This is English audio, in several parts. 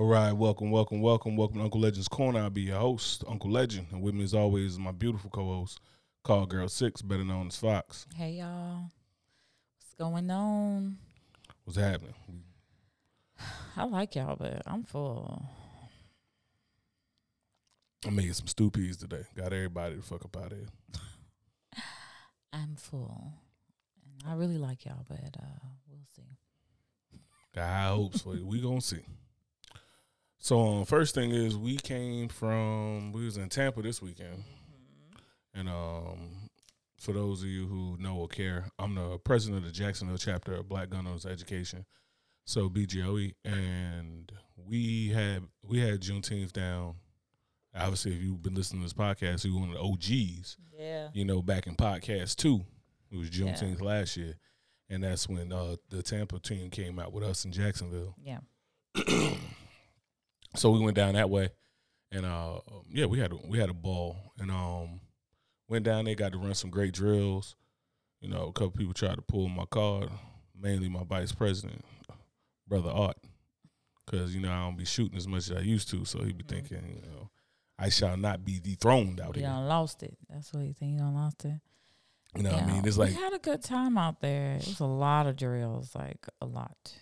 All right, welcome, welcome, welcome, welcome to Uncle Legend's Corner. I'll be your host, Uncle Legend, and with me as always is my beautiful co-host, Call Girl Six, better known as Fox. Hey y'all, what's going on? What's happening? I like y'all, but I'm full. I made some stew peas today. Got everybody to fuck up out of here. I'm full, and I really like y'all, but uh, we'll see. Got high hopes for you. We gonna see. So, um, first thing is we came from we was in Tampa this weekend, and um, for those of you who know or care, I'm the president of the Jacksonville chapter of Black Gun Owners Education, so BGOE, and we had we had Juneteenth down. Obviously, if you've been listening to this podcast, you one of the OGs. Yeah. you know, back in podcast two. It was Yeah. Juneteenth last year. And that's when uh, the Tampa team came out with us in Jacksonville. Yeah. So we went down that way. And uh, yeah, we had a, we had a ball. And um, went down there, got to run some great drills. You know, a couple people tried to pull my card, mainly my vice president, brother Art. Because, you know, I don't be shooting as much as I used to. So he be Mhm. thinking, you know, I shall not be dethroned out You here. done lost it. That's what you think. You done lost it. You know what I mean? It's like we had a good time out there. It was a lot of drills, like a lot,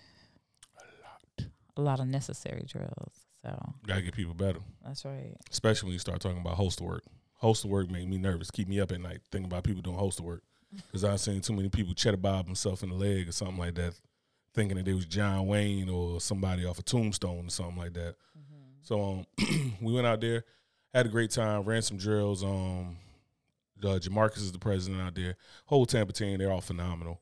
a lot. a lot of necessary drills. So Gotta get people better. that's right. especially when you start talking about holster work. Holster work make me nervous, keep me up at night thinking about people doing holster work. Because I've seen too many people cheddar bob themselves in the leg or something like that, thinking that it was John Wayne or somebody off a tombstone or something like that. So um, we went out there, had a great time, ran some drills. Um, uh, Jamarcus is the president out there. Whole Tampa team, they're all phenomenal.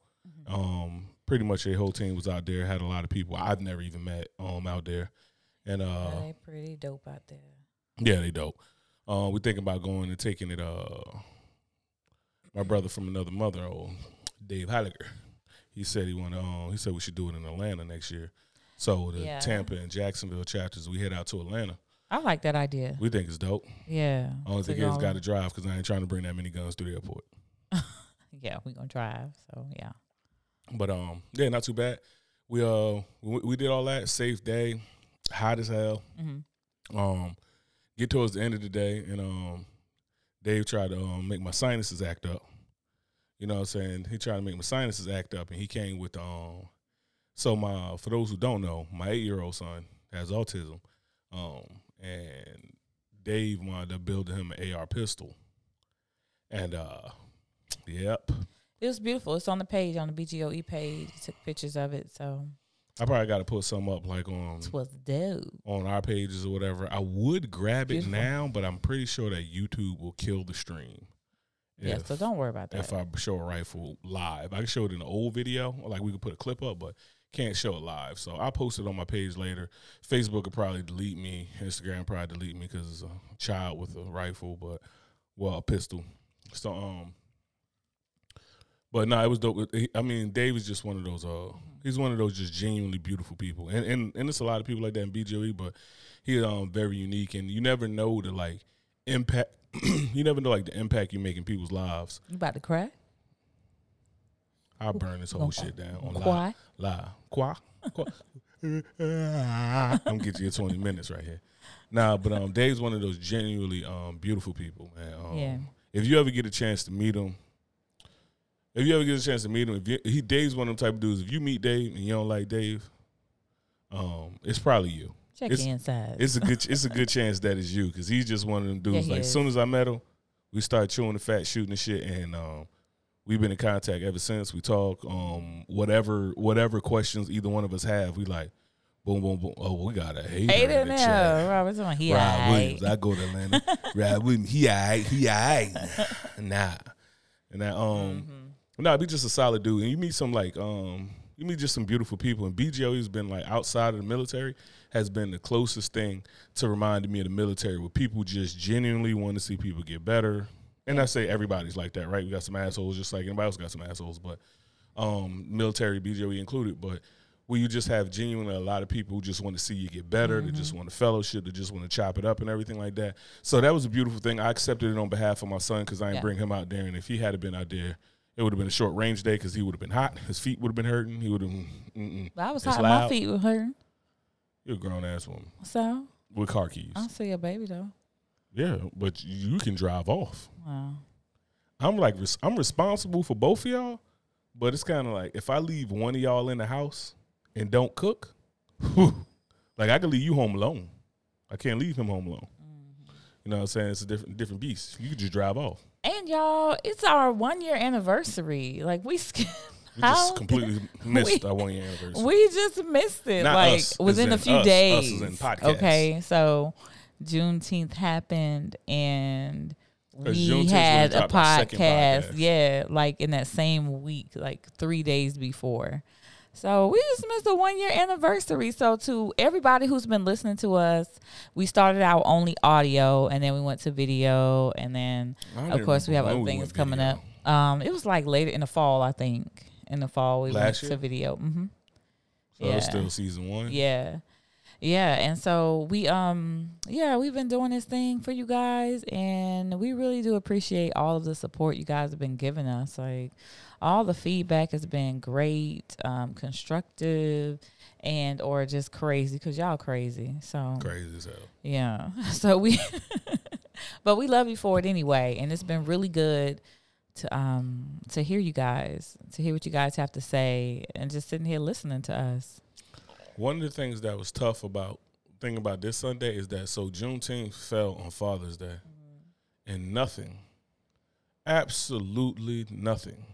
Um, pretty much their whole team was out there. Had a lot of people I've never even met um out there, and uh, yeah, they pretty dope out there. yeah, they dope. Uh, we thinking about going and taking it. Uh, my brother from another mother, old Dave Heiliger. he said he want. Uh, he said we should do it in Atlanta next year. So the Yeah. Tampa and Jacksonville chapters, we head out to Atlanta. I like that idea. We think it's dope. Yeah. Only thing is, got to drive because I ain't trying to bring that many guns to the airport. Yeah, we gonna drive. So yeah. But um, yeah, not too bad. We uh, we, we did all that. Safe day, hot as hell. hmm um get towards the end of the day and um Dave tried to um, make my sinuses act up. You know what I'm saying? He tried to make my sinuses act up and he came with um so my for those who don't know, my 8-year-old son has autism. Um and Dave wound up building him an AR pistol. And uh yep. It was beautiful. It's on the page on the BGOE page. Took pictures of it, so I probably got to put some up like on it was dope. on our pages or whatever. I would grab it now, but I'm pretty sure that YouTube will kill the stream. Yeah, so don't worry about that. if I show a rifle live. I can show it in an old video, like we could put a clip up, but can't show it live. So I'll post it on my page later. Facebook will probably delete me. Instagram probably delete me because it's a child with a rifle, but well, a pistol. So um, but no, it was dope. I mean, Dave is just one of those. Uh, he's one of those just genuinely beautiful people, and and and it's a lot of people like that in BJE, but he's um very unique, and you never know the like impact. you never know like the impact you make in people's lives. you about to cry? I'll burn this whole shit down on live. Why? Live. Qua. Qua. I'm gonna get you 20 minutes right here. Nah, but um, Dave's one of those genuinely um beautiful people, man. Um, Yeah. If you ever get a chance to meet him, if you ever get a chance to meet him, if you, he Dave's one of them type of dudes. If you meet Dave and you don't like Dave, um, it's probably you. Check It's- inside. It's a good it's a good chance that it's you because he's just one of them dudes. he like as soon as I met him, we started chewing the fat, shooting the shit, and um, we've been in contact ever since. We talk, um, whatever whatever questions either one of us have, we like, boom, boom, boom. Oh, we got a hater Hate in it the now. Robert's on. He Rob alright. Williams. I go to Atlanta. Rob Williams. He alright. He alright. nah. And that um Mhm. Nah, be just a solid dude. And you meet some like um you meet just some beautiful people. And BGO has been like outside of the military has been the closest thing to reminding me of the military where people just genuinely want to see people get better. And I say everybody's like that, right? We got some assholes just like anybody else got some assholes, but um military BGOE included, but where you just have genuinely a lot of people who just want to see you get better, they just want to fellowship, they just want to chop it up and everything like that. So that was a beautiful thing. I accepted it on behalf of my son because I didn't Yeah. bring him out there, and if he had been out there, it would have been a short range day because he would have been hot. His feet would have been hurting. He would have. I was It's hot. My feet were hurting. You're a grown ass woman So with car keys. I'll see your baby though. Yeah, but you can drive off. Wow. I'm like I'm responsible for both of y'all, but it's kind of like if I leave one of y'all in the house and don't cook, whew, like I can leave you home alone. I can't leave him home alone. You know what I'm saying? It's a different different beast. You could just drive off. And y'all, it's our one year anniversary. Like we sk- We How- just completely missed We- our one year anniversary. we just missed it. Not like us, within a few us. Us days. in. Okay, so Juneteenth happened and we had a dropped our second podcast. podcast. Yeah, like in that same week, like three days before. So we just missed a one year anniversary. So to everybody who's been listening to us, we started out only audio and then we went to video and then of course we have other things coming video. up. Um, it was like later in the fall, I think. In the fall we Last went year? to video. hmm So it's still season one. Yeah. Yeah, and so we um yeah, we've been doing this thing for you guys and we really do appreciate all of the support you guys have been giving us. Like all the feedback has been great, um constructive and or just crazy cuz y'all crazy. So Crazy as hell. yeah. So we but we love you for it anyway and it's been really good to um to hear you guys, to hear what you guys have to say and just sitting here listening to us. One of the things that was tough about thing about this Sunday is that so Juneteenth fell on Father's Day, and nothing, absolutely nothing,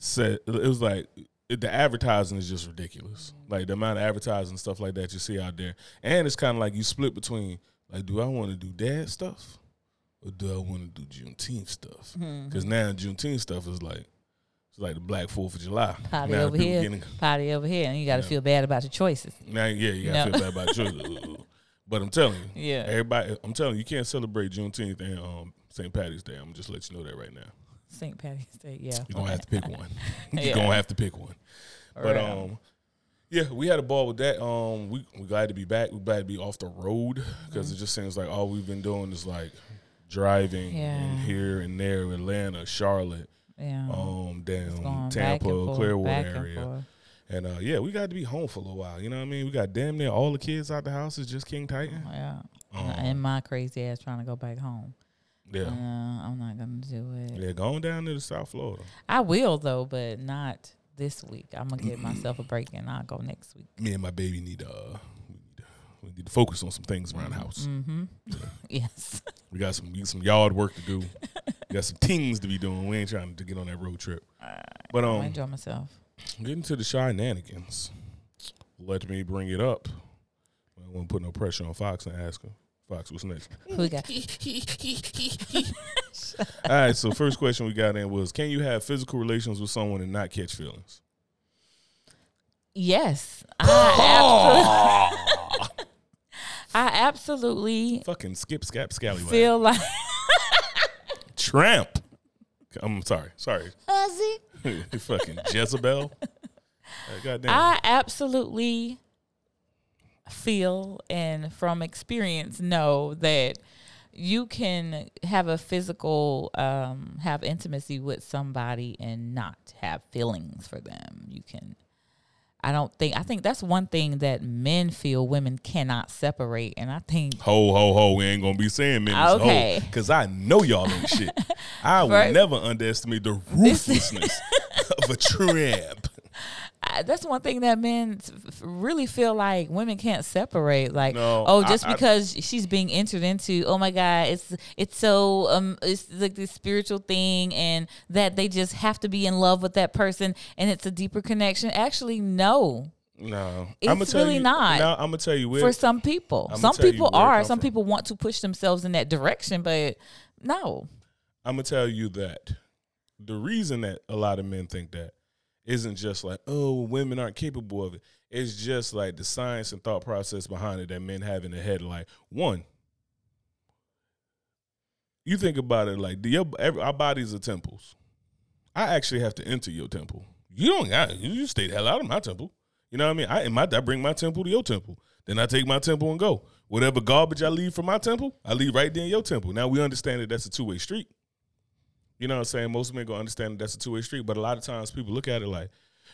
said it was like it, the advertising is just ridiculous. Like the amount of advertising and stuff like that you see out there, and it's kind of like you split between like, do I want to do dad stuff or do I want to do Juneteenth stuff? Because now Juneteenth stuff is like it's like the Black Fourth of July. Party now over here, getting- party over here, and you got to Yeah. feel bad about your choices. now, yeah, you gotta No. feel bad about you. but I'm telling you, Yeah. everybody, I'm telling you, you can't celebrate Juneteenth and um, St. Patty's Day. I'm gonna just let you know that right now. St. Patty's Day, yeah. You're gonna have to pick one. You're Yeah. gonna have to pick one. But Right. um, yeah, we had a ball with that. Um, we we glad to be back. We glad to be off the road because Mm-hmm. it just seems like all we've been doing is like driving Yeah. here and there, Atlanta, Charlotte, yeah. um, down Tampa, and Clearwater and area. forth. And uh, yeah, we got to be home for a little while. You know what I mean? We got damn near all the kids out the house. It's just King Titan. Yeah. Um, and my crazy ass trying to go back home. Yeah. Uh, I'm not gonna do it. Yeah, going down to the South Florida. I will though, but not this week. I'm gonna give myself a break and I'll go next week. Me and my baby need uh we need to, we need to focus on some things around the house. Mm-hmm. yes. We got some we some yard work to do. we got some things to be doing. We ain't trying to get on that road trip. But I um, enjoy myself. getting to the shenanigans. Let me bring it up. I won't put no pressure on Fox and ask him. Fox, what's next? Who we got? All right, so first question we got in was Can you have physical relations with someone and not catch feelings? Yes. I, absolutely, I absolutely Fucking skip, scap, scallywag. feel like Tramp. I'm sorry. Sorry. Ozzy. fucking Jezebel. Uh, goddamn. I absolutely feel and from experience know that you can have a physical um have intimacy with somebody and not have feelings for them. You can I don't think I think that's one thing that men feel women cannot separate and I think Ho ho ho! We ain't gonna be saying minutes Okay. because I know y'all ain't shit. I will never underestimate the ruthlessness of a tramp. I, that's one thing that men really feel like women can't separate. Like, No, oh, just I- because she's being entered into, oh my God, it's it's so um, it's like this spiritual thing, and that they just have to be in love with that person, and it's a deeper connection. Actually, no. No, It's really you, not. Now, I'm gonna tell you where. For some people, some people are. Some from. people want to push themselves in that direction, but no. I'm gonna tell you that the reason that a lot of men think that isn't just like oh women aren't capable of it. It's just like the science and thought process behind it that men have in their head. Like one, you think about it like your, every, our bodies are temples. I actually have to enter your temple. You don't got you stay the hell out of my temple. You know what I mean? I, my, I bring my temple to your temple. Then I take my temple and go. Whatever garbage I leave from my temple, I leave right there in your temple. Now we understand that that's a two way street. You know what I'm saying? Most men gonna understand that that's a two way street, but a lot of times people look at it like,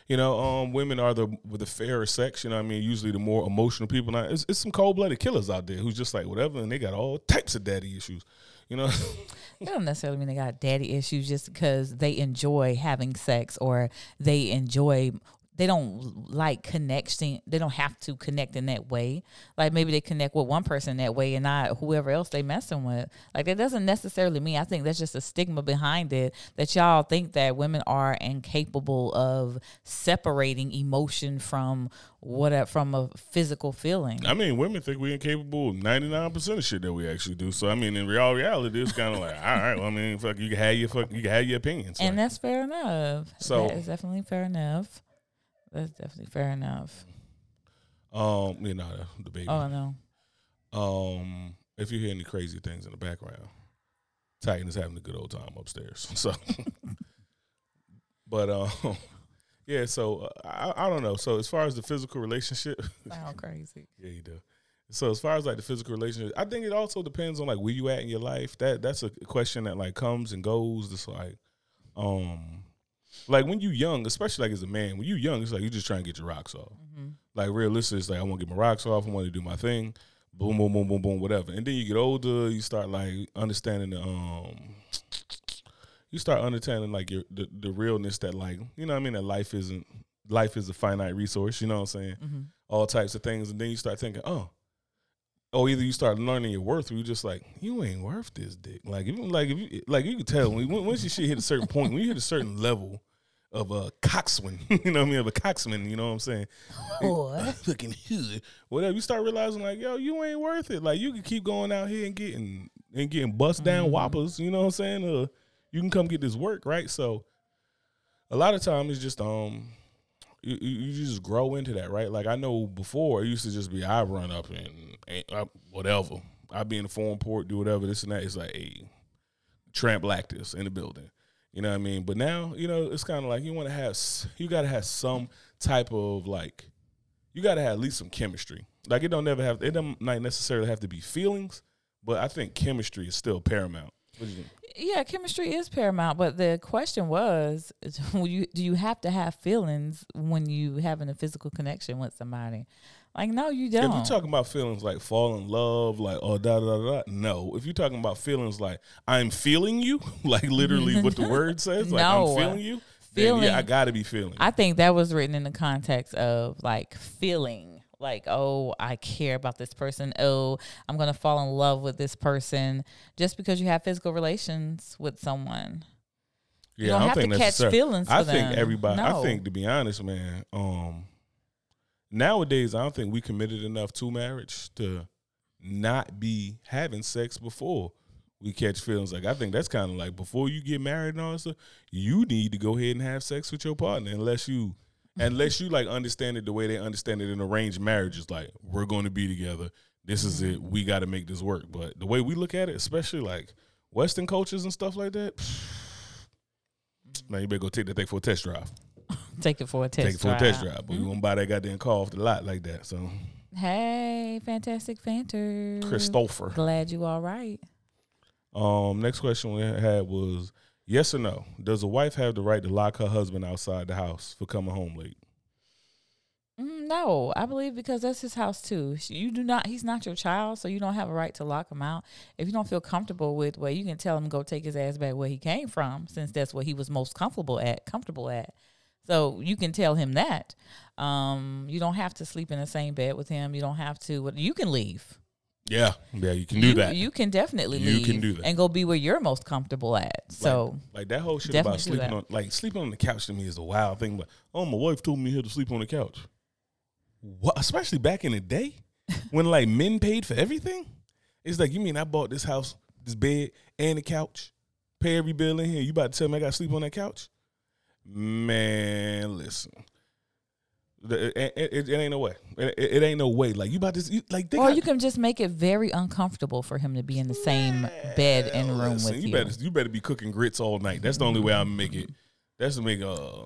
You know, um, women are the the fairer sex. You know, I mean, usually the more emotional people. Now, it's, it's some cold blooded killers out there who's just like whatever, and they got all types of daddy issues. You know, It don't necessarily mean they got daddy issues just because they enjoy having sex or they enjoy they don't like connecting they don't have to connect in that way. Like maybe they connect with one person that way and not whoever else they messing with. Like that doesn't necessarily mean i think that's just a stigma behind it that y'all think that women are incapable of separating emotion from what from a physical feeling. I mean, women think we're incapable of ninety nine percent of shit that we actually do. So I mean, in real reality, it's kind of like, all right, well, I mean, fuck, you can have your fuck, you can have your opinions. and Like, that's fair enough. So- that is definitely fair enough that's definitely fair enough um, you know, the, baby. oh no Um, if you hear any crazy things in the background, Titan is having a good old time upstairs. So, but um, yeah. So uh, I, I don't know. So as far as the physical relationship, sound crazy yeah, you do. So as far as like the physical relationship, I think it also depends on like where you at in your life. That that's a question that like comes and goes. It's like, um, like when you young, especially like as a man, when you young, it's like you just trying to get your rocks off. mm-hmm. Like realistic, it's like I want to get my rocks off. I want to do my thing. Boom, boom, boom, boom, boom, whatever. And then you get older, you start like understanding the um, you start understanding like your the, the realness that like you know what I mean that life isn't life is a finite resource. You know what I'm saying? Mm-hmm. All types of things, and then you start thinking, oh. Or either you start learning your worth, or you just like you ain't worth this dick. Like even like if you like you can tell when once your shit hit a certain point, when you hit a certain level of a coxswain, you know what I mean, of a coxswain, you know what I'm saying? What? fucking hood, whatever. You start realizing like, yo, you ain't worth it. Like you can keep going out here and getting and getting bust down Mhm. whoppers. You know what I'm saying? Uh, you can come get this work, right? So, a lot of times it's just um, you, you just grow into that, right? Like I know before it used to just be I run up and, and uh, whatever. I be in the foreign port, do whatever this and that. It's like, hey, tramp like this in the building. You know what I mean? But now, you know, it's kind of like you want to have, you got to have some type of like, you got to have at least some chemistry. Like it don't never have, it don't not necessarily have to be feelings, but I think chemistry is still paramount. What do you think? Yeah, chemistry is paramount, but the question was, will you, do you have to have feelings when you having a physical connection with somebody? Like, no, you don't. If you're talking about feelings like fall in love, like oh da da da, da no. If you're talking about feelings like I'm feeling you, like literally what the word says, like No. I'm feeling you, then Feeling- yeah, I got to be feeling. I think that was written in the context of like feeling like, oh, I care about this person. Oh, I'm to fall in love with this person just because you have physical relations with someone. you don't I have to catch feelings I think them. everybody. I think to be honest, man. Um, nowadays, I don't think we committed enough to marriage to not be having sex before we catch feelings. Like I think that's kind of like before you get married and all that stuff, you need to go ahead and have sex with your partner unless you. Unless you like understand it the way they understand it in arranged marriages, like we're going to be together. This is it. We got to make this work. But the way we look at it, especially like Western cultures and stuff like that, man, you better go take that thing for a test drive. Take it for a test take it for drive. a test drive. But we won't buy that goddamn car off the lot like that. So Hey, fantastic Fanter. Christopher. Glad you all right. Um, next question we had was yes or no. Does a wife have the right to lock her husband outside the house for coming home late? Mm, No, I believe because that's his house too. You do not. He's not your child, so you don't have a right to lock him out. If you don't feel comfortable with, well, you can tell him go take his ass back where he came from, since that's what he was most comfortable at. Comfortable at. So you can tell him that. Um, you don't have to sleep in the same bed with him. You don't have to. You can leave. Yeah, yeah, you can do you, that. You can definitely You leave can do that. and go be where you're most comfortable at. So like that whole shit about sleeping on like sleeping on the couch to me is a wild thing. But oh, my wife told me here to sleep on the couch. What? Especially back in the day when like men paid for everything. It's like you mean I bought this house, this bed, and the couch, pay every bill in here. You about to tell me I got to sleep on that couch? Man, listen. It, it- it- ain't no way. It, it- ain't no way. Like you about to you, like or got- you can just make it very uncomfortable for him to be in the same bed and room Listen, with you. you. Better you better be cooking grits all night. That's the only way I'm make it. That's to make uh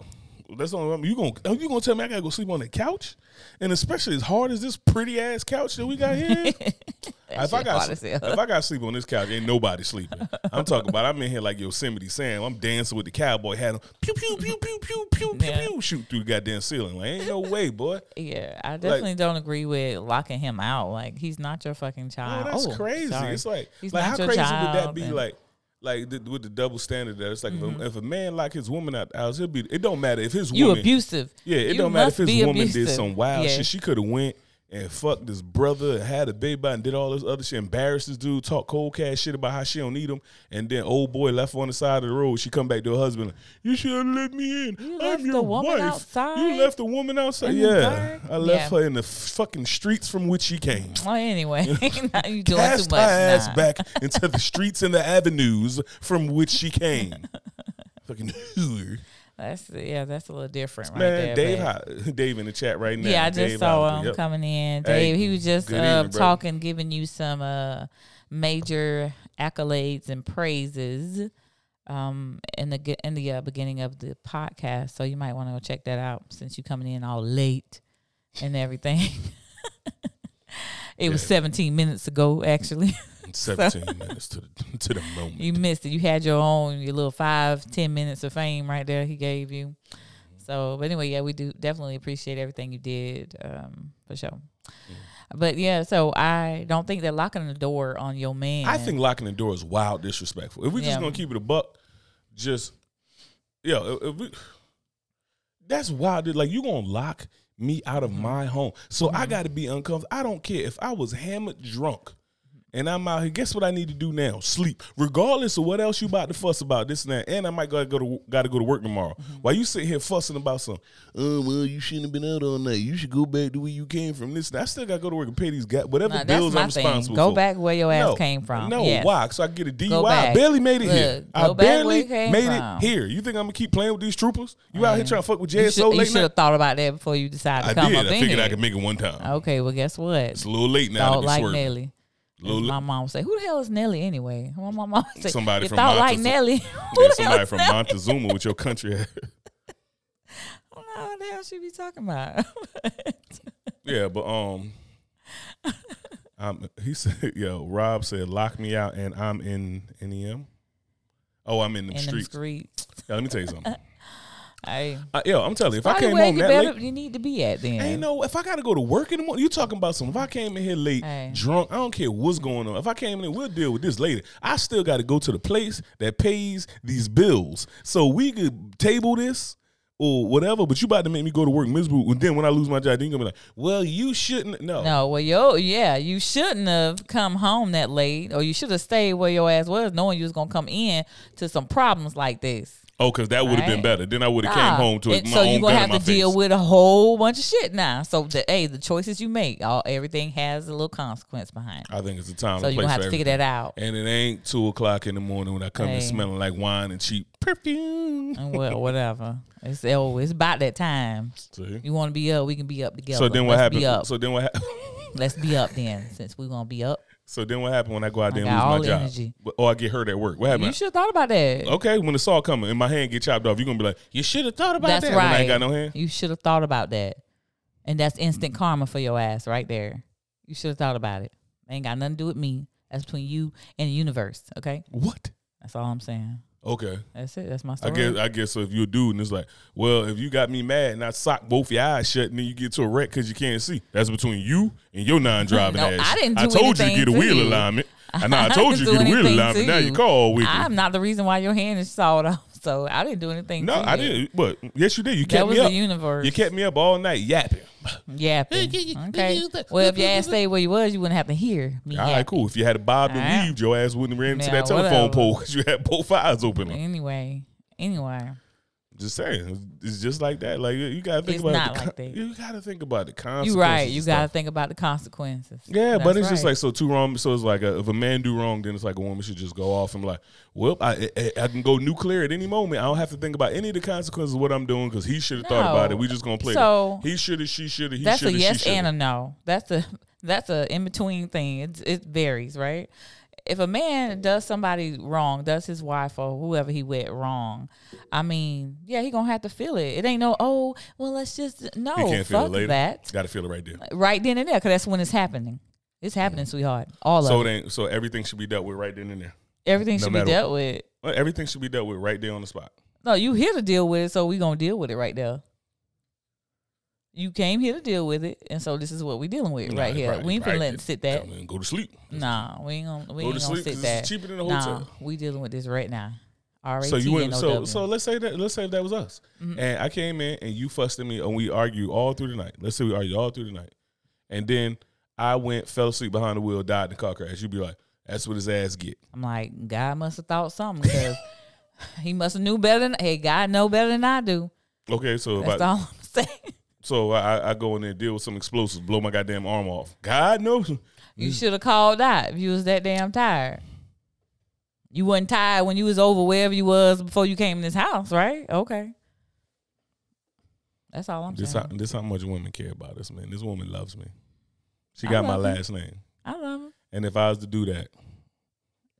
That's the only you gonna oh, you gonna tell me I gotta go sleep on the couch, and especially as hard as this pretty ass couch that we got here. if I got if I got to sleep on this couch, ain't nobody sleeping. I'm talking about I'm in here like Yosemite Sam. I'm dancing with the cowboy hat on, pew pew pew pew pew pew pew Yeah. pew, shoot through the goddamn ceiling. Like ain't no way, boy. Yeah, I definitely don't agree with locking him out. Like he's not your fucking Oh, child. that's Oh, crazy. sorry. It's like He's like not how your crazy would that child, be? Like like with the double standard that it's like if, Mm-hmm. a, if a man like his woman out the house, he'll be. It don't matter if his woman. you woman. abusive. Yeah, it You don't matter if his woman did some wild Yeah. shit. She could have went and fucked this brother and had a baby and did all this other shit. Embarrassed this dude, talk cold cash shit about how she don't need him. And then old boy left on the side of the road. She come back to her husband. Like, you should have let me in. You I'm left your wife. outside You left the woman outside. in Yeah. I left Yeah. her in the fucking streets from which she came. Well, anyway, now you doing Cast too much. ass back into the streets and the avenues from which she came. fucking hooer. That's yeah, that's a little different, right Man, there. Dave, Dave in the chat right now. Yeah, I just Dave saw him yep. coming in. Hey, Dave, he was just uh, evening, brother. talking, giving you some uh, major accolades and praises um, in the in the uh, beginning of the podcast. So you might want to go check that out since you coming in all late and everything. it was 17 minutes ago, actually. 17 minutes to the to the moment. you missed it. You had your own, your little five, ten minutes of fame right there. He gave you. So, but anyway, yeah, we do definitely appreciate everything you did, um, for sure. But yeah, so I don't think that locking the door on your man. I think locking the door is wild disrespectful. If we just Yeah. gonna keep it a buck, just yeah, we, that's wild. Like you gonna lock me out Mm-hmm. of my home, so I got to be uncomfortable. I don't care if I was hammered drunk. And I'm out here. Guess what I need to do now? Sleep, regardless of what else you about to fuss about. This and that. And I might gotta go to got to go to work tomorrow. Mm-hmm. While you sit here fussing about some, oh well, you shouldn't have been out all night. You should go back to where you came from. This, and that. I still gotta go to work and pay these guys whatever Nah, bills I'm thing. responsible Go for. Go back where your ass No, came from. No, Yes. why? So I get a DUI. I barely made it here. Look, I back where barely made from. it here. You think I'm gonna keep playing with these troopers? You out here trying to fuck with JSO should, you late should have thought about that before you decided to I come did. up I figured here. I could make it one time. Okay, well, guess what? It's a little late now. be like. Nelly. Little my mom would say, "Who the hell is Nelly anyway?" My mom would say, Somebody "You from thought like Montezuma- Nelly." Who Yeah, somebody from Nelly? Montezuma with your country. I don't know what the hell she be talking about. yeah, but um, um, he said, "Yo, Rob said, lock me out, and I'm in NEM. Oh, I'm in the them streets. streets. Yeah, let me tell you something. Hey, Uh, yo, I'm telling you, if I came home you that better late, you need to be at then. Ain't no. If I gotta go to work in the morning, you talking about some. If I came in here late, Hey. drunk, I don't care what's going on. If I came in, we'll deal with this later. I still got to go to the place that pays these bills, so we could table this or whatever. But you about to make me go to work miserable, and then when I lose my job, then you gonna be like, "Well, you shouldn't." No, No, well, yo, yeah, you shouldn't have come home that late, or you should have stayed where your ass was, knowing you was gonna come in to some problems like this. Oh, because that would have been better. Then I would have came home to And my so own you're gonna have to deal with a whole bunch of shit now. So the hey, the choices you make, all everything has a little consequence behind. it. I think it's the time. So you're gonna have to figure that out. And it ain't two o'clock in the morning when I come in smelling like wine and cheap perfume. And well, whatever. It's oh, it's about that time. See? You want to be up, we can be up together. So then what Let's happened? Be up. So then what happened? Let's be up then, since we're gonna be up. So then what happened when I go out there and lose my job? energy. Or I get hurt at work. What happened? You should have thought about that. Okay, when the saw coming and my hand get chopped off, you're gonna be like, you should have thought about That's that. When I right. ain't got no hand. You should have thought about that. And that's instant karma for your ass right there. You should have thought about it. Ain't got nothing to do with me. That's between you and the universe. Okay? What? That's all I'm saying. Okay. That's it. That's my story. I guess I guess so if you're a dude and it's like, well, if you got me mad and I sock both your eyes shut and then you get to a wreck because you can't see, that's between you and your non-driving No, ass. I didn't I told you to get a wheel you. alignment. I know I I told you to get a wheel alignment. Now you call all wiggly. I'm not the reason why your hand is sawed off. So I didn't do anything. no, to I didn't. But yes, you did. You That kept was me the up. universe. You kept me up all night yapping. yapping. Okay. Well, if your ass stayed where you was, you wouldn't have to hear me. All right, yapping. cool. If you had bobbed and All right. weaved, your ass wouldn't have ran into Yeah, that telephone whatever. pole because you had both eyes open. Anyway, anyway. Just saying, it's just like that. Like you gotta think It's about not the like that. You gotta think about the consequences. You right. You got to think about the consequences. Yeah, but That's it's just like so two wrong. So it's like a, if a man do wrong, then it's like a woman should just go off and be like, well, I, I I can go nuclear at any moment. I don't have to think about any of the consequences of what I'm doing because he should have thought about it. We just gonna play. So- that. he should have, she should have, he that's should a have, yes and a no. That's a that's a in between thing. It it varies, right? If a man does somebody wrong, does his wife or whoever he with wrong, I mean, yeah, he gonna have to feel it. It ain't no, oh, well, let's just no, You can't feel it fuck later. that. Got to feel it right there. Right then and there, because that's when it's happening. It's happening, mm-hmm. sweetheart. All So of it. then, so everything should be dealt with right then and there. Everything no should be dealt with. Well, everything should be dealt with right there on the spot. No, you here to deal with it, so we gonna deal with it right there. You came here to deal with it, and so this is what we dealing with Nah, right here. right, we ain't finna right. let it sit that. In, go to sleep. Nah, we ain't gonna we Go ain't to gonna sit that. cheaper than a Nah, we dealing with this right now. R A So you T wouldn't. N O So so let's say that let's say that was us, Mm-hmm. and I came in and you fussed at me and we argued all through the night. Let's say we argued all through the night, and then I went fell asleep behind the wheel, died in the car crash. You'd be like, "That's what his ass get." I'm like, God must have thought something because he must have knew better than hey, God know better than I do. Okay, so That's all I'm saying. So I, I go in there and deal with some explosives, blow my goddamn arm off. God knows. You should have called out if you was that damn tired. You wasn't tired when you was over wherever you was before you came in this house, right? Okay. That's all I'm This saying. how, this is how much women care about us, man. This woman loves me. She got my last name, I love him. and if I was to do that,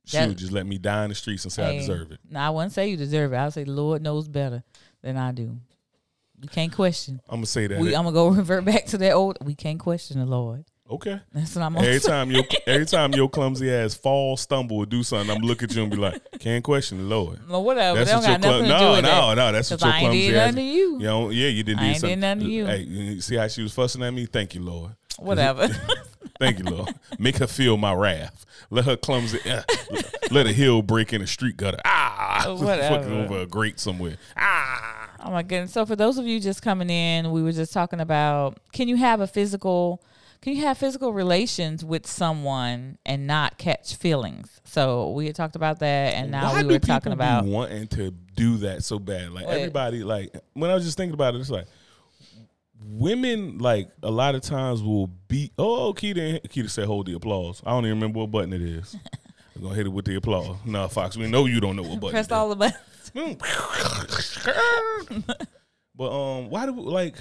she That- would just let me die in the streets and say I deserve it. No, I wouldn't say you deserve it. I would say the Lord knows better than I do. You can't question. I'm gonna say that. We, I'm gonna go revert back to that old. We can't question the Lord. okay. That's what I'm Every say. time your every time your clumsy ass fall, stumble, or do something, I'm look at you and be like, "Can't question the Lord." Well, whatever. That's what don't your got nothing clum- no, no, that. no. That's what your I ain't clumsy did ass. nothing to you. You know, yeah, you didn't I do ain't did something. nothing to you. Hey, you see how she was fussing at me? Thank you, Lord. Whatever. Thank you, Lord. Make her feel my wrath. Let her clumsy. uh, let a hill break in a street gutter. Ah, Whatever. fucking over a grate somewhere. Ah. Oh my goodness. So for those of you just coming in, we were just talking about can you have a physical can you have physical relations with someone and not catch feelings? So we had talked about that and now Why we were talking about wanting to do that so bad. Like What? everybody, like when I was just thinking about it, it's like women, like a lot of times will be. Oh, oh Keita, Keita said, "Hold the applause." I don't even remember what button it is. I'm gonna hit it with the applause. No, Fox, we know you don't know what button. press it all the buttons. but um, why do we, like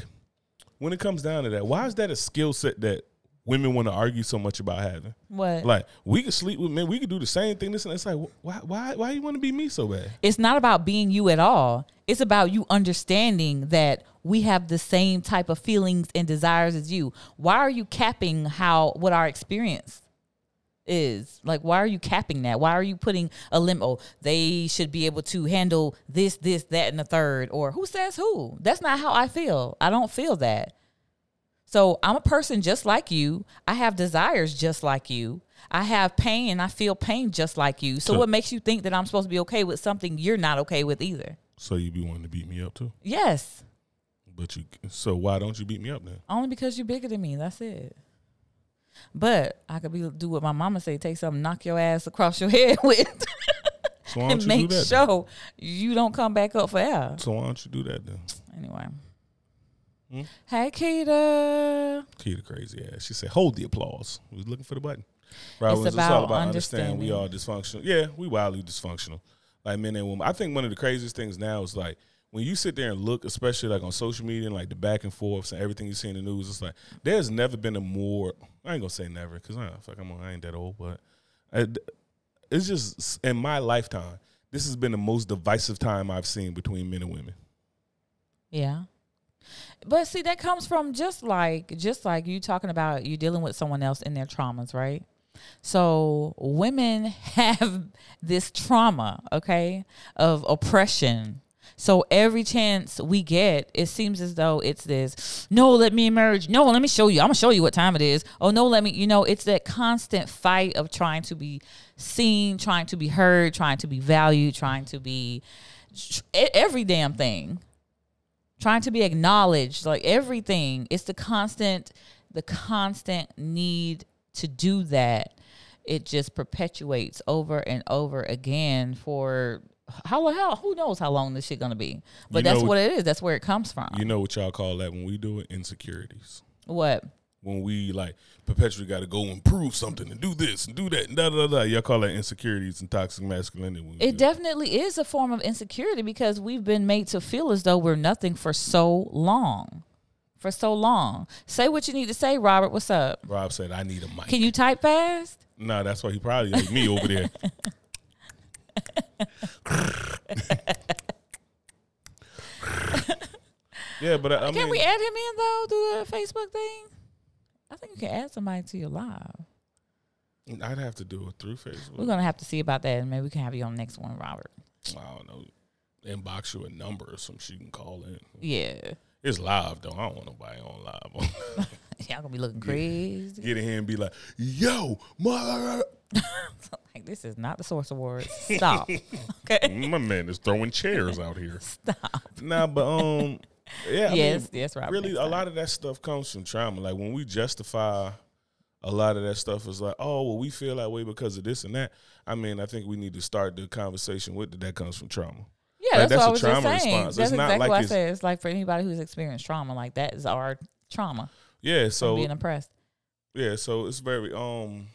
when it comes down to that? Why is that a skill set that women want to argue so much about having? What? Like we could sleep with men, we could do the same thing. This and it's like, why, why, why you want to be me so bad? it's not about being you at all. It's about you understanding that we have the same type of feelings and desires as you. Why are you capping how what our experience is? Like why are you capping that? Why are you putting a limit? Oh, they should be able to handle this, this, that, and the third. Or who says who? That's not how I feel. I don't feel that. So I'm a person just like you. I have desires just like you. I have pain and I feel pain just like you. So So- what makes you think that I'm supposed to be okay with something you're not okay with either? So you'd be wanting to beat me up too, Yes. but you. So why don't you beat me up then? Only because you're bigger than me. That's it. But I could be do what my mama say, take something, knock your ass across your head with So and make do that? then? sure you don't come back up for air. So why don't you do that then? Anyway. Hmm? Hey Keita. Keita crazy ass. She said, "Hold the applause." We was looking for the button. Right, It's it's, all about understanding we all dysfunctional. Yeah, we wildly dysfunctional, like men and women. I think one of the craziest things now is like when you sit there and look, especially like on social media and like the back and forths and everything you see in the news. It's like there's never been a more. I ain't gonna say never because I fuck I'm I ain't that old, but I- it's just in my lifetime. This has been the most divisive time I've seen between men and women. Yeah. But see, that comes from just like just like you talking about you dealing with someone else in their traumas, right? So women have this trauma, okay, of oppression. So every chance we get, it seems as though it's this, no, let me emerge. No, let me show you. I'm gonna show you what time it is. Oh no, let me, you know, it's that constant fight of trying to be seen, trying to be heard, trying to be valued, trying to be every damn thing trying to be acknowledged like everything it's the constant the constant need to do that it just perpetuates over and over again for how the hell who knows how long this shit gonna be but You that's know- what it is that's where it comes from You know what y'all call that when we do it? Insecurities. what when we like perpetually got to go and prove something and do this and do that and da da da. Y'all call that insecurities and toxic masculinity. it definitely is a form of insecurity because we've been made to feel as though we're nothing for so long for so long say what you need to say robert what's up Rob said, "I need a mic." can you type fast Nah, that's why he probably like me over there. yeah, but I, I Can mean, we add him in though through the Facebook thing? I think you can add somebody to your live. I'd have to do it through Facebook. We're gonna have to see about that, and maybe we can have you on the next one, Robert. I don't know. Inbox you a number or some she can call in. Yeah, It's live though. I don't want nobody on live. y'all gonna be looking crazy. Get in here and be like, "Yo, mother." like this is not the source of words. Stop. okay. My man is throwing chairs out here. Stop. Nah, but um, yeah. I yes, mean, yes, Robert. really, a lot of that stuff comes from trauma. Like when we justify a lot of that stuff is like, oh, well, we feel that way because of this and that. I mean, I think we need to start the conversation with that. That comes from trauma. Yeah, Like, that's, that's what a I was just saying. response. That's It's not exactly like what I said. It's like for anybody who's experienced trauma, like that is our trauma Yeah. So being oppressed. Yeah, so it's very um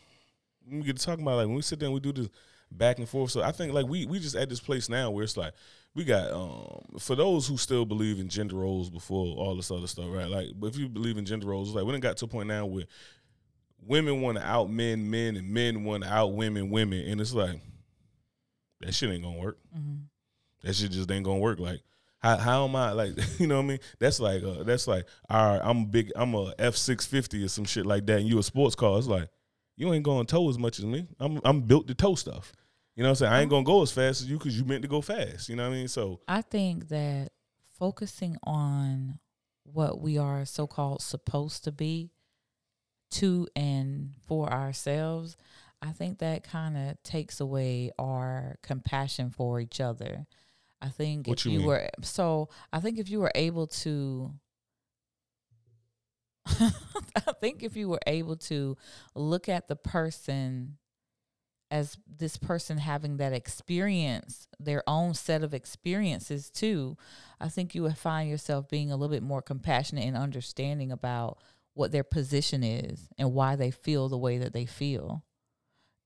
when we get to talking about like when we sit there and we do this back and forth. So I think like we we just at this place now where it's like we got um for those who still believe in gender roles before all this other stuff, right? Like but if you believe in gender roles, it's like we done got to a point now where women want to out men men and men want to out women women and it's like that shit ain't gonna work. hmm That shit just ain't gonna work. Like, how how am I like? You know what I mean? That's like uh, that's like all right. I'm a big. I'm a F six fifty or some shit like that. And you a sports car. It's like you ain't going to tow as much as me. I'm I'm built to tow stuff. You know what I'm saying? I ain't oh. gonna go as fast as you because you meant to go fast. You know what I mean? So I think that focusing on what we are so called supposed to be to and for ourselves, I think that kind of takes away our compassion for each other. I think What if you you were so I think if you were able to I think if you were able to look at the person as this person having that experience, their own set of experiences too, I think you would find yourself being a little bit more compassionate and understanding about what their position is and why they feel the way that they feel.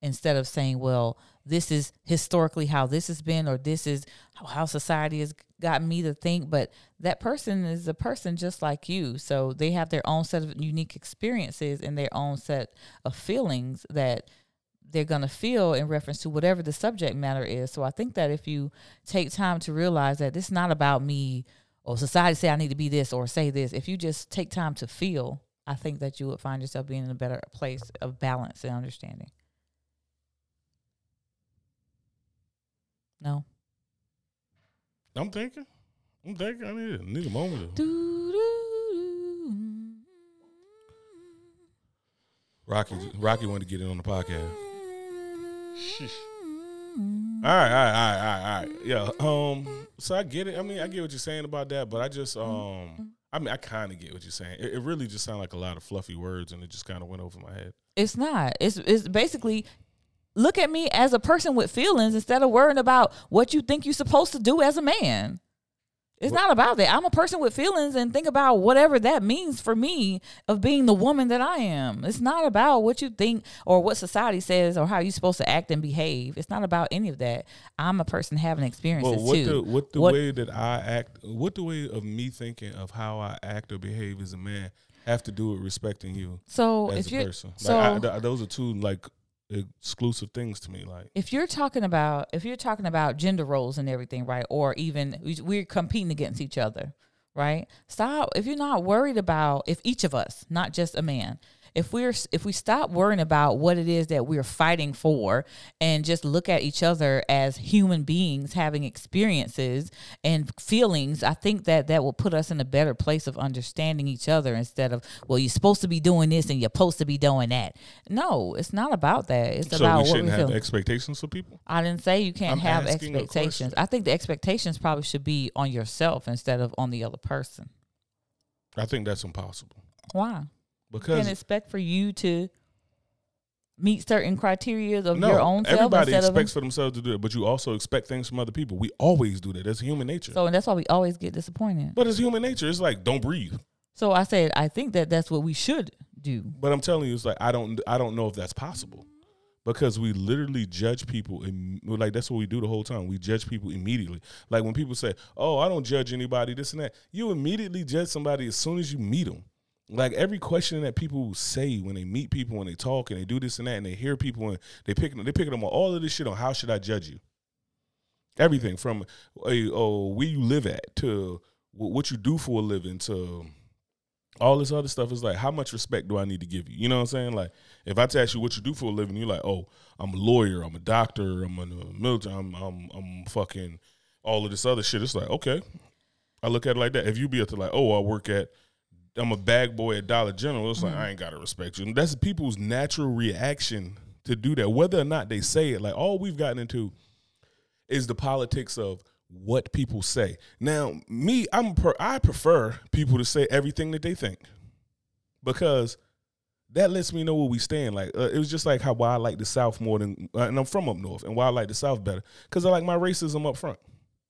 Instead of saying, well, this is historically how this has been, or this is how society has gotten me to think. But that person is a person just like you. So they have their own set of unique experiences and their own set of feelings that they're going to feel in reference to whatever the subject matter is. So I think that if you take time to realize that this is not about me or society say I need to be this or say this, if you just take time to feel, I think that you would find yourself being in a better place of balance and understanding. No. I'm thinking. I'm thinking. I need, need a moment. Rocky Rocky wanted to get in on the podcast. All right, all right, all right, all right, all right. Yeah. Um. So I get it. I mean, I get what you're saying about that, but I just um. I mean, I kind of get what you're saying. It, it really just sounded like a lot of fluffy words, and it just kind of went over my head. It's not. It's it's basically look at me as a person with feelings instead of worrying about what you think you're supposed to do as a man. It's not about that. I'm a person with feelings and think about whatever that means for me of being the woman that I am. It's not about what you think or what society says or how you're supposed to act and behave. It's not about any of that. I'm a person having experiences Well, what too. the what the What- way that I act, what the way of me thinking of how I act or behave as a man have to do with respecting you so as if a person. so like I, th- those are two like exclusive things to me. Like if you're talking about if you're talking about gender roles and everything right or even we- we're competing against each other right stop if you're not worried about if each of us not just a man if we're if we stop worrying about what it is that we're fighting for and just look at each other as human beings having experiences and feelings i think that that will put us in a better place of understanding each other instead of well you're supposed to be doing this and you're supposed to be doing that no it's not about that it's so, about we shouldn't we have feel expectations for people. I didn't say you can't I'm have expectations. I think the expectations probably should be on yourself instead of on the other person. I think that's impossible Why? Because Can expect for you to meet certain criteria of no, your own self everybody expects for themselves to do it, but you also expect things from other people. We always do that. That's human nature. so, and that's why we always get disappointed. but it's human nature. It's like don't breathe. So I said I think that that's what we should do. But I'm telling you, it's like I don't I don't know if that's possible because we literally judge people. And like that's what we do the whole time. We judge people immediately. Like when people say, "Oh, I don't judge anybody," this and that. You immediately judge somebody as soon as you meet them. Like every question that people say when they meet people when they talk and they do this and that and they hear people and they pick they pick them on all of this shit on how should I judge you. Everything from oh where you live at to what you do for a living to all this other stuff is like how much respect do I need to give you? You know what I'm saying? Like if I ask you what you do for a living, you're like, oh, I'm a lawyer, I'm a doctor, I'm a military, I'm I'm I'm fucking all of this other shit. It's like okay, I look at it like that. If you be up to like, oh, I work at I'm a bag boy at Dollar General. It's like Mm-hmm. I ain't gotta respect you. And that's people's natural reaction to do that, whether or not they say it. Like all we've gotten into is the politics of what people say. Now, me, I'm per, I prefer people to say everything that they think because that lets me know where we stand. Like uh, it was just like how why I like the South more than, uh, and I'm from up north, and why I like the South better because I like my racism up front.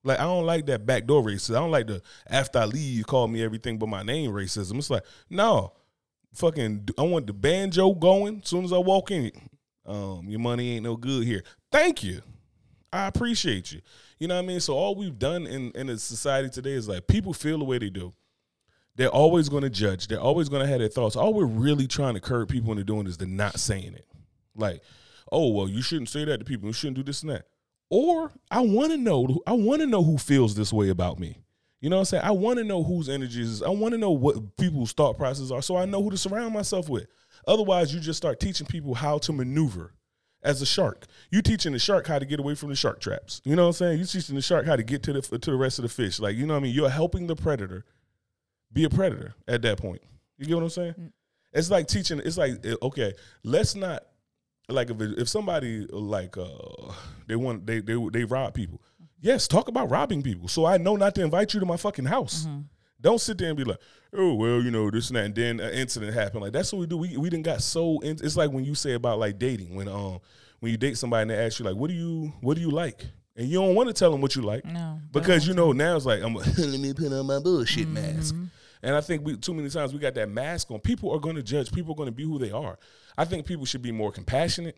Like I don't like that backdoor racism. I don't like the after I leave you call me everything but my name racism. It's like no, fucking I want the banjo going as soon as I walk in. Um, your money ain't no good here. Thank you. I appreciate you. You know what I mean? So all we've done in in the society today is like people feel the way they do. They're always going to judge. They're always going to have their thoughts. All we're really trying to curb people into doing is the not saying it. Like, oh well, you shouldn't say that to people. You shouldn't do this and that. Or I want to know. I want to know who feels this way about me. You know what I'm saying? I want to know whose energies. is- I want to know what people's thought processes are, so I know who to surround myself with. Otherwise, you just start teaching people how to maneuver as a shark. You teaching the shark how to get away from the shark traps. You know what I'm saying? You teaching the shark how to get to the to the rest of the fish. Like you know what I mean? You're helping the predator be a predator at that point. You get what I'm saying? It's like teaching. It's like eh, okay, let's not like if if somebody like uh they want they they they rob people. Yes, talk about robbing people. So I know not to invite you to my fucking house. Don't sit there and be like, oh well, you know this and that, and then an incident happened. Like that's what we do. We we didn't got so. In, it's like when you say about like dating when um when you date somebody and they ask you like, what do you what do you like, and you don't want to tell them what you like No, because you know now it's like I'm let me put on my bullshit mask. And I think we too many times we got that mask on. People are going to judge. People are going to be who they are. I think people should be more compassionate.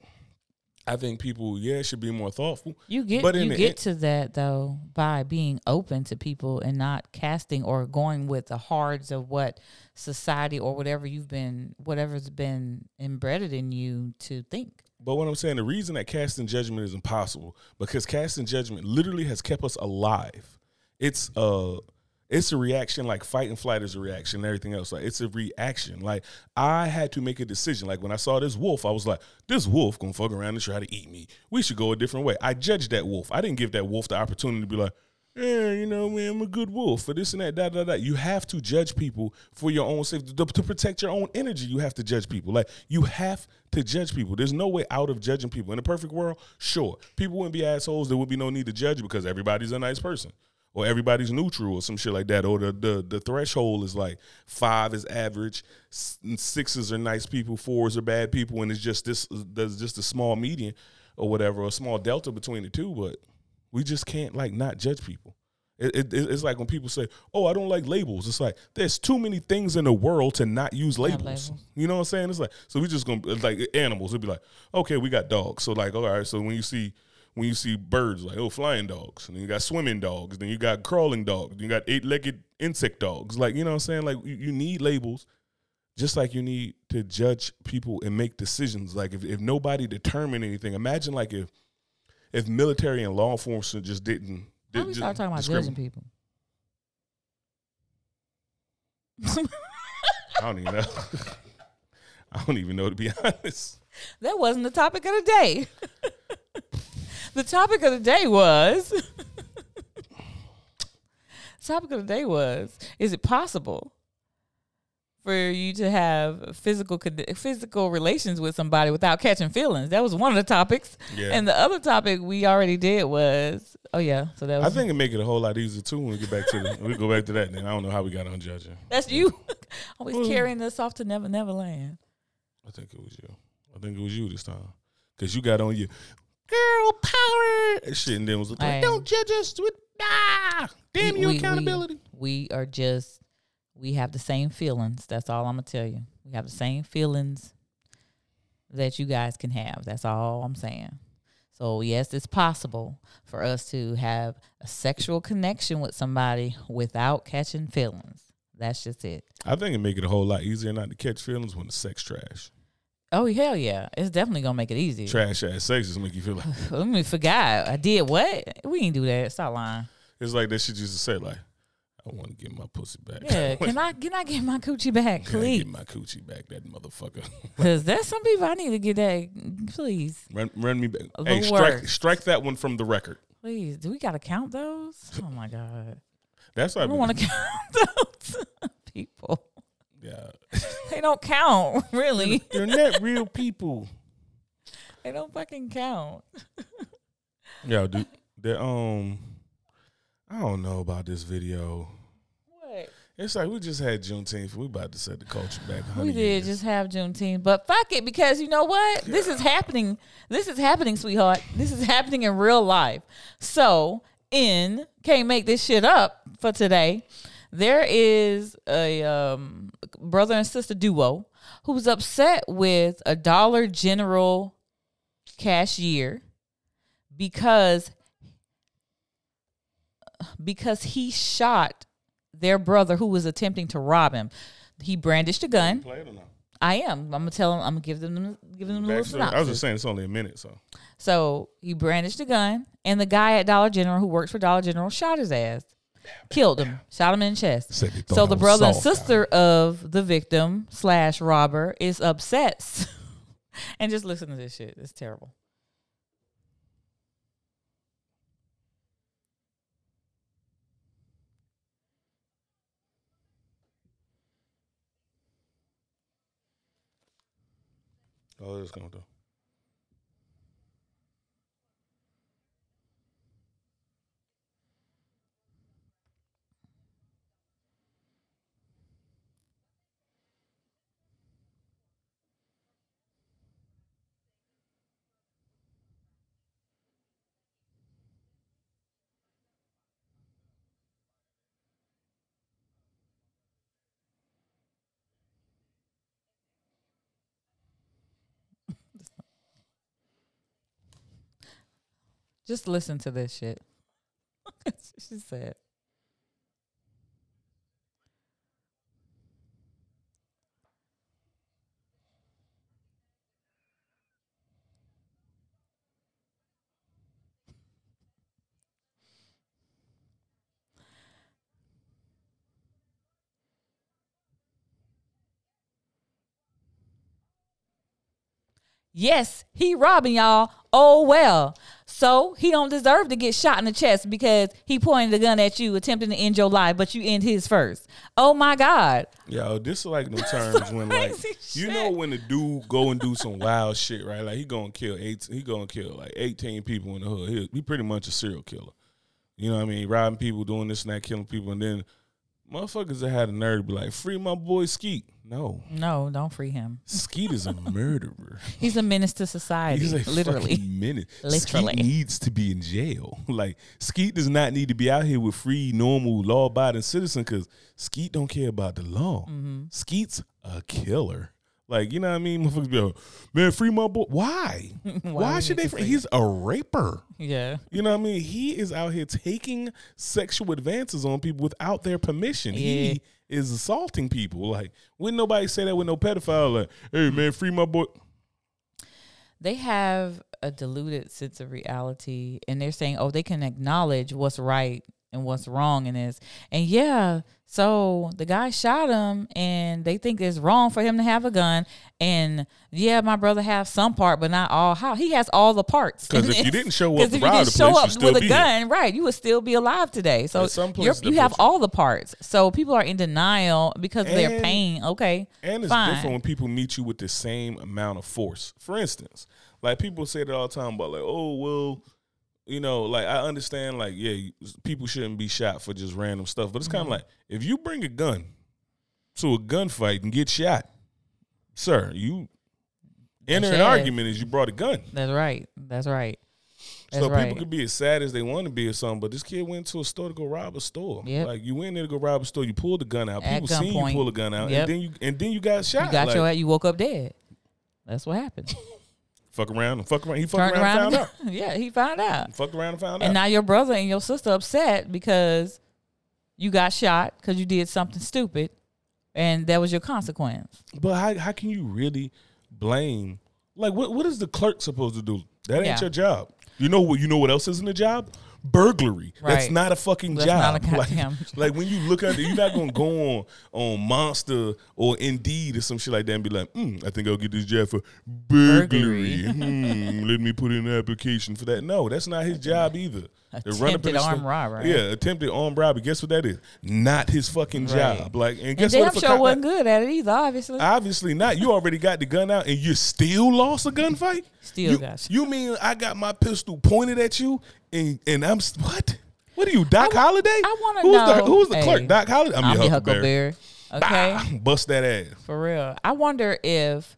I think people, yeah, should be more thoughtful. You get But you get end- to that though by being open to people and not casting or going with the hards of what society or whatever you've been whatever's been embedded in you to think. But what I'm saying, the reason that casting judgment is impossible because casting judgment literally has kept us alive. It's uh it's a reaction like fight and flight is a reaction and everything else. Like it's a reaction. Like I had to make a decision. Like when I saw this wolf, I was like, this wolf gonna fuck around and try to eat me. We should go a different way. I judged that wolf. I didn't give that wolf the opportunity to be like, yeah, you know, man, I'm a good wolf for this and that, da da da. You have to judge people for your own safety to, to protect your own energy. You have to judge people. Like you have to judge people. There's no way out of judging people. In a perfect world, sure, people wouldn't be assholes. There would be no need to judge because everybody's a nice person, or everybody's neutral, or some shit like that. Or the the, the threshold is like five is average, sixes are nice people, fours are bad people, and it's just this. There's just a small median or whatever, or a small delta between the two, but we just can't like not judge people. It, it, it's like when people say, "Oh, I don't like labels." It's like there's too many things in the world to not use labels. labels. You know what I'm saying? It's like so we just gonna like animals. It'd be like, okay, we got dogs. So like, all right. So when you see when you see birds, like oh, flying dogs, and then you got swimming dogs, then you got crawling dogs, then you got eight legged insect dogs. Like you know what I'm saying? Like you, you need labels just like you need to judge people and make decisions. Like if, if nobody determined anything, imagine like if if military and law enforcement just didn't. How did- we start talking about judging people? I don't even know. I don't even know to be honest. That wasn't the topic of the day. the topic of the day was topic of the day was is it possible for you to have physical physical relations with somebody without catching feelings? That was one of the topics. Yeah. And the other topic we already did was oh yeah, so that I think it make it a whole lot easier too when we get back to the we go back to that. Then I don't know how we got on judging. that's you always carrying us off to Never Never Land. I think it was you. I think it was you this time because you got on your girl power and shit, and then was like, Hey. "Don't judge us with ah, damn We- you we- accountability." We, we are just we have the same feelings. That's all I'm gonna tell you. We have the same feelings that you guys can have. That's all I'm saying. So yes, it's possible for us to have a sexual connection with somebody without catching feelings. That's just it. I think it make it a whole lot easier not to catch feelings when the sex trash. Oh hell yeah! It's definitely gonna make it easy. Trash ass sex just make you feel like Let me forgot. I did what? We ain't do that. Stop lying. it's like that shit used to say like, I want to get my pussy back. Yeah, can I can I get my coochie back, Can I get my coochie back, that motherfucker. Because there's some people I need to get that. Please, run, run me back. The Hey, strike, strike that one from the record. please. Do we gotta count those? Oh my god, That's why I don't want to count those people. Yeah, They don't count, really. they're not real people. They don't fucking count. Yeah, dude. The um, I don't know about this video. What? It's like we just had Juneteenth. We about to set the culture back. We did years. just have Juneteenth, but fuck it because you know what? This is happening. This is happening, sweetheart. This is happening in real life. So, in can't make this shit up for today. There is a um, brother and sister duo who's upset with a Dollar General cashier because because he shot their brother who was attempting to rob him. He brandished a gun. Play it or not? I am. I'm gonna tell him. I'm gonna give them give them a little Backstory. I was just saying it's only a minute, so So he brandished a gun, and the guy at Dollar General who works for Dollar General shot his ass, killed him, shot him in the chest. Said they thought So the brother and soft. sister of the victim slash robber is upset, and just listen to this shit. It's terrible. Oh, it's gonna do. Just listen to this shit. she said. Yes, he robbing y'all. Oh well. So he don't deserve to get shot in the chest because he pointed a gun at you, attempting to end your life, but you end his first. Oh my God. Yo, this is like them terms when like crazy you know when the dude go and do some wild shit, right? Like he gonna kill eight he gonna kill like eighteen people in the hood. He, he pretty much a serial killer. You know what I mean? Robbing people, doing this and that, killing people, and then motherfuckers that had a nerve to be like, free my boy Skeet. No. No, don't free him. Skeet is a murderer. He's a menace to society. He's a literally. fucking minute. Literally. Skeet needs to be in jail. Like Skeet does not need to be out here with free, normal, law-abiding citizen because Skeet don't care about the law. Mm-hmm. Skeet's a killer. Like you know what I mean? Motherfuckers be like, man, free my boy. Why? Why, we should they? Free? free He's a raper. Yeah. You know what I mean? He is out here taking sexual advances on people without their permission. Yeah. He is assaulting people. Like, wouldn't nobody say that with no pedophile? Like, hey man, free my boy. They have a diluted sense of reality and they're saying, oh, they can acknowledge what's right and what's wrong in this. And yeah, so the guy shot him and they think it's wrong for him to have a gun. And yeah, my brother has some part, but not all. How he has all the parts. 'Cause if you didn't show up Because if you didn't the show place, up with a be here. gun, right, you would still be alive today. So some you're, places they you have all the parts. So people are in denial because of their And- pain. Okay, And it's fine. different when people meet you with the same amount of force. For instance, like people say that all the time about like, oh well, you know, like I understand, like yeah, people shouldn't be shot for just random stuff, but it's Mm-hmm. kind of like if you bring a gun to a gunfight and get shot, sir, you enter an argument as you brought a gun. That's right. That's right. That's so right. people could be as sad as they want to be or something, but this kid went to a store to go rob a store. Yep. Like you went there to go rob a store, you pulled the gun out. At People seen you pull a gun out, Yep. and then you and then you got shot. You got like, your you woke up dead. That's what happened. fuck around and fuck around. He fucked around, around. and found out. yeah, he found out. Fucked around and found And out. And now your brother and your sister upset because you got shot because you did something stupid, and that was your consequence. But how how can you really blame? Like, what what is the clerk supposed to do? That ain't Yeah. your job. You know what? You know what else isn't a job? Burglary. That's not a fucking That's job. not a like, like when you look at it, you're not gonna go on on Monster or Indeed or some shit like that and be like, mm, I think I'll get this job for burglary. hmm, let me put in an application for that. No, that's not his job either. To run up in Attempted the armed robbery. Yeah, attempted armed robbery. Guess what that is? Not his fucking Right. job. Like, and And guess damn what? a sure wasn't good at it either. Obviously, Obviously not. You already got the gun out and you still lost a gunfight? Still you, got you mean I got my pistol pointed at you and and I'm what? What are you, Doc Holliday? I who's The, know- who's the Hey, clerk? Doc Holliday. I'm, I'm your Huckleberry. Huckleberry. Okay, Bah, bust that ass. for real. I wonder if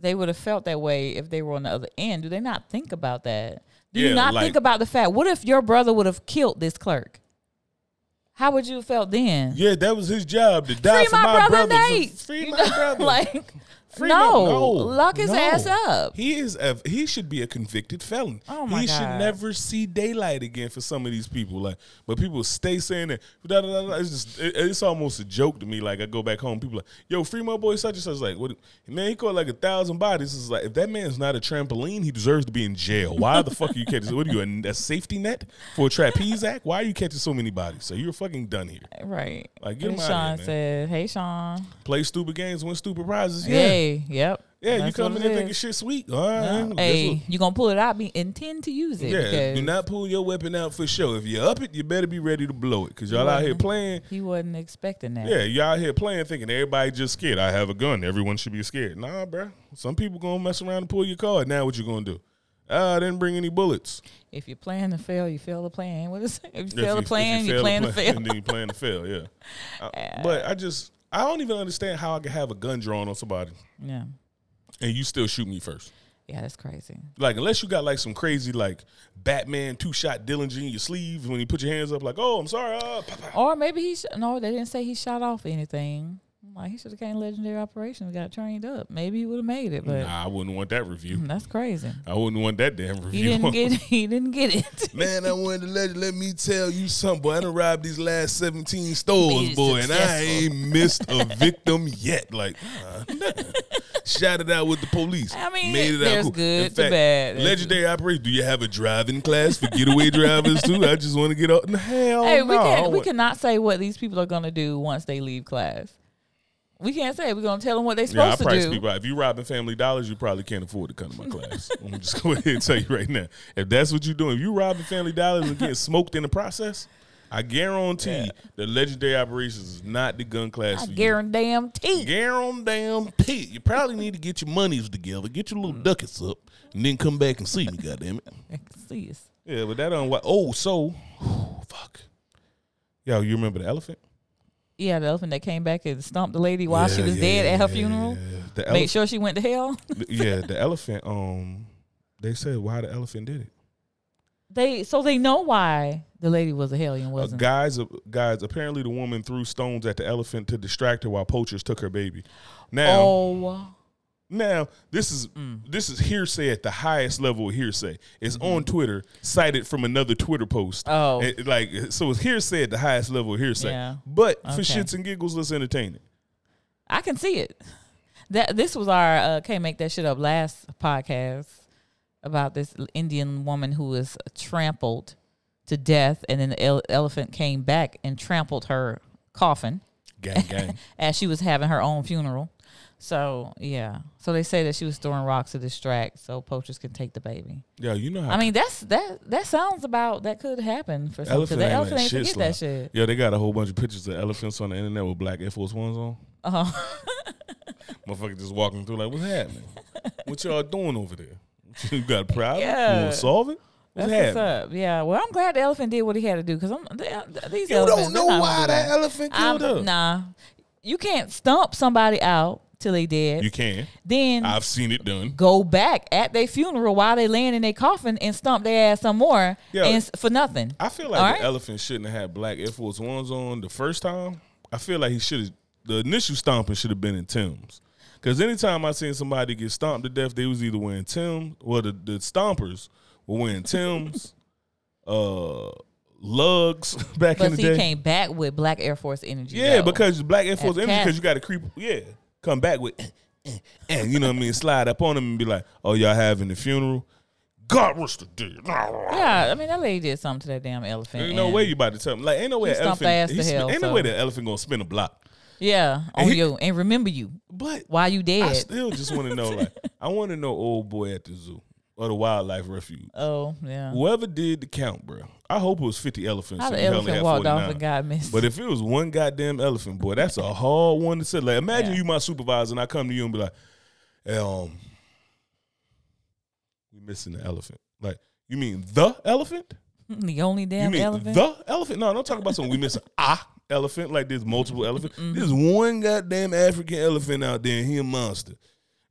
they would have felt that way if they were on the other end. Do they not think about that? Do Yeah, you not like- think about the fact? What if your brother would have killed this clerk? How would you have felt then? Yeah, that was his job to die Free for my, my, brother. Nate. Free You my know, brother. like Free no, no, lock his no. ass up. He is a, he should be a convicted felon. Oh my he should never see daylight again for some of these people. Like, but people stay saying that. Da, da, da. It's just it- it's almost a joke to me. Like I go back home, people like, "Yo, free my boy such and such." Like, what? Man, he caught like a thousand bodies. It's like if that man's not a trampoline, he deserves to be in jail. Why the fuck are you catching? What are you a, a safety net for a trapeze act? Why are you catching so many bodies? So you're fucking done here. Right. Like, get Hey, him Sean here, man. said, "Hey, Sean. Play stupid games, win stupid prizes. Yeah, Hey, yep. yeah. You come in there thinking shit sweet. All right. Hey, what? you gonna pull it out? Be intend to use it. Yeah, do not pull your weapon out for show. If you up it, you better be ready to blow it. Cause y'all out here playing. He wasn't expecting that. Yeah, y'all out here playing, thinking everybody just scared. I have a gun. Everyone should be scared. Nah, bruh. Some people gonna mess around and pull your card. Now what you gonna do? Ah, I didn't bring any bullets. If you plan to fail, you fail the plan. What is it? If you If fail you- the plan, you, fail plan to fail. and then you plan to fail. Yeah. Uh, but I just, I don't even understand how I could have a gun drawn on somebody yeah. and you still shoot me first. Yeah, that's crazy. Like unless you got like some crazy like Batman two shot Dillinger in your sleeves when you put your hands up like oh I'm sorry uh. Or maybe he sh- no, they didn't say he shot off anything. Like he should have came legendary operations, got trained up. Maybe he would have made it, but Nah, I wouldn't want that review. that's crazy. I wouldn't want that damn review. He didn't get he didn't get it. Man, I wanted to let let me tell you something, boy. I done robbed these last 17 stores, Been boy, and I ain't missed a victim yet. Like, nah, uh, nah. Shout it out with the police. I mean, Made it out there's cool. good In to fact, bad. Legendary operation. Do you have a driving class for getaway drivers too? I just want to get up. Hell hey, no. we can't we cannot say what these people are gonna do once they leave class. We can't say we're gonna tell them what they're Yeah, I to do. people out. If you robbing Family Dollars, you probably can't afford to come to my class. I'm just go ahead and tell you right now. If that's what you're doing, if you robbing Family Dollars and getting smoked in the process, I guarantee the Legendary Operations is not the gun class I for guarantee. Guarantee. You probably need to get your monies together, get your little Mm. ducats up, and then come back and see me. Goddamn it. See us. Yeah, but that on what? Oh, so fuck. Yo, you remember the elephant? Yeah, the elephant that came back and stomped the lady while she was dead at her funeral. yeah. Make elephant. sure she went to hell. yeah, the elephant. Um, they said why the elephant did it. They so they know why the lady was a hellion, Uh, wasn't? guys, uh, guys. Apparently, the woman threw stones at the elephant to distract her while poachers took her baby. Now, oh, now this is this is hearsay at the highest level of hearsay. It's Mm-hmm. on Twitter, cited from another Twitter post. Oh. It- like so, it's hearsay at the highest level of hearsay. Yeah. But for shits and giggles, let's entertain it. I can see it. That this was our uh, can't make that shit up last podcast about this Indian woman who was trampled to death, and then the ele- elephant came back and trampled her coffin Gang, gang. as she was having her own funeral. So yeah, so they say that she was throwing rocks to distract so poachers can take the baby. Yeah, you know how I mean, that's that that sounds about that could happen for some. elephant The ain't elephant ain't shit forget that shit. Yo, they got a whole bunch of pictures of elephants on the internet with black Air Force Ones on. Uh-huh. Motherfucker just walking through like, what's happening? what y'all doing over there? You got a problem? You Yeah. want to solve it? What's That's what's happening? up. Yeah. Well, I'm glad the elephant did what he had to do because I'm they, these You don't know why that elephant I'm- killed her. Nah, you can't stump somebody out till they dead. You can. then I've seen it done. go back at their funeral while they laying in their coffin and stomp their ass some more Yeah. and for nothing. I feel like All the right. elephant shouldn't have had black Air Force Ones on the first time. I feel like he should have. The initial stomping should have been in Tim's. Because anytime I seen somebody get stomped to death, they was either wearing Tim's, well, the, the stompers were wearing Tim's, uh, lugs back But in the see, day. you came back with Black Air Force energy. Yeah, though. because Black Air Force energy, because you got to creep. Yeah, come back with, and you know what I mean, slide up on him and be like, "Oh, y'all having the funeral? God rest the dead." yeah, I mean that lady did something to that damn elephant. Ain't no way you about to tell me. Like, ain't no way He elephant. ass to spin- hell, ain't no way the elephant gonna spin a block. Yeah, on he- you and remember you But why you dead? I still just want to know. Like, I want to know old boy at the zoo or the wildlife refuge. oh yeah. Whoever did the count, bro. I hope it was fifty elephants. How the elephant walked off and got missed. But if it was one goddamn elephant, boy, that's a hard one to say. Like, imagine Yeah. you my supervisor and I come to you and be like, hey, um, we missing the elephant. Like, you mean the elephant? the only You damn mean elephant. the elephant? No, don't talk about something we missing a elephant. Like there's multiple elephants. Mm-hmm. There's one goddamn African elephant out there and he a monster.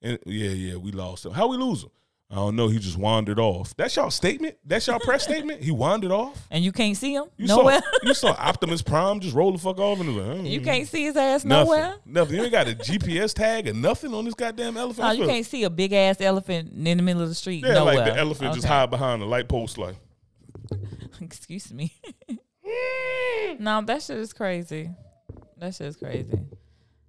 And yeah, yeah, we lost him. How we lose him? I don't know. He just wandered off. That's y'all statement? That's y'all press statement? He wandered off? and you can't see him You nowhere. saw you saw Optimus Prime just roll the fuck off and like, "Hmm." you can't see his ass Nothing. nowhere. Nothing. You ain't got a GPS tag or nothing on this goddamn elephant. I you can't see a big ass elephant in the middle of the street. Yeah, nowhere. like the elephant just hide behind the light post, like. Excuse me. no, that shit is crazy. That shit is crazy.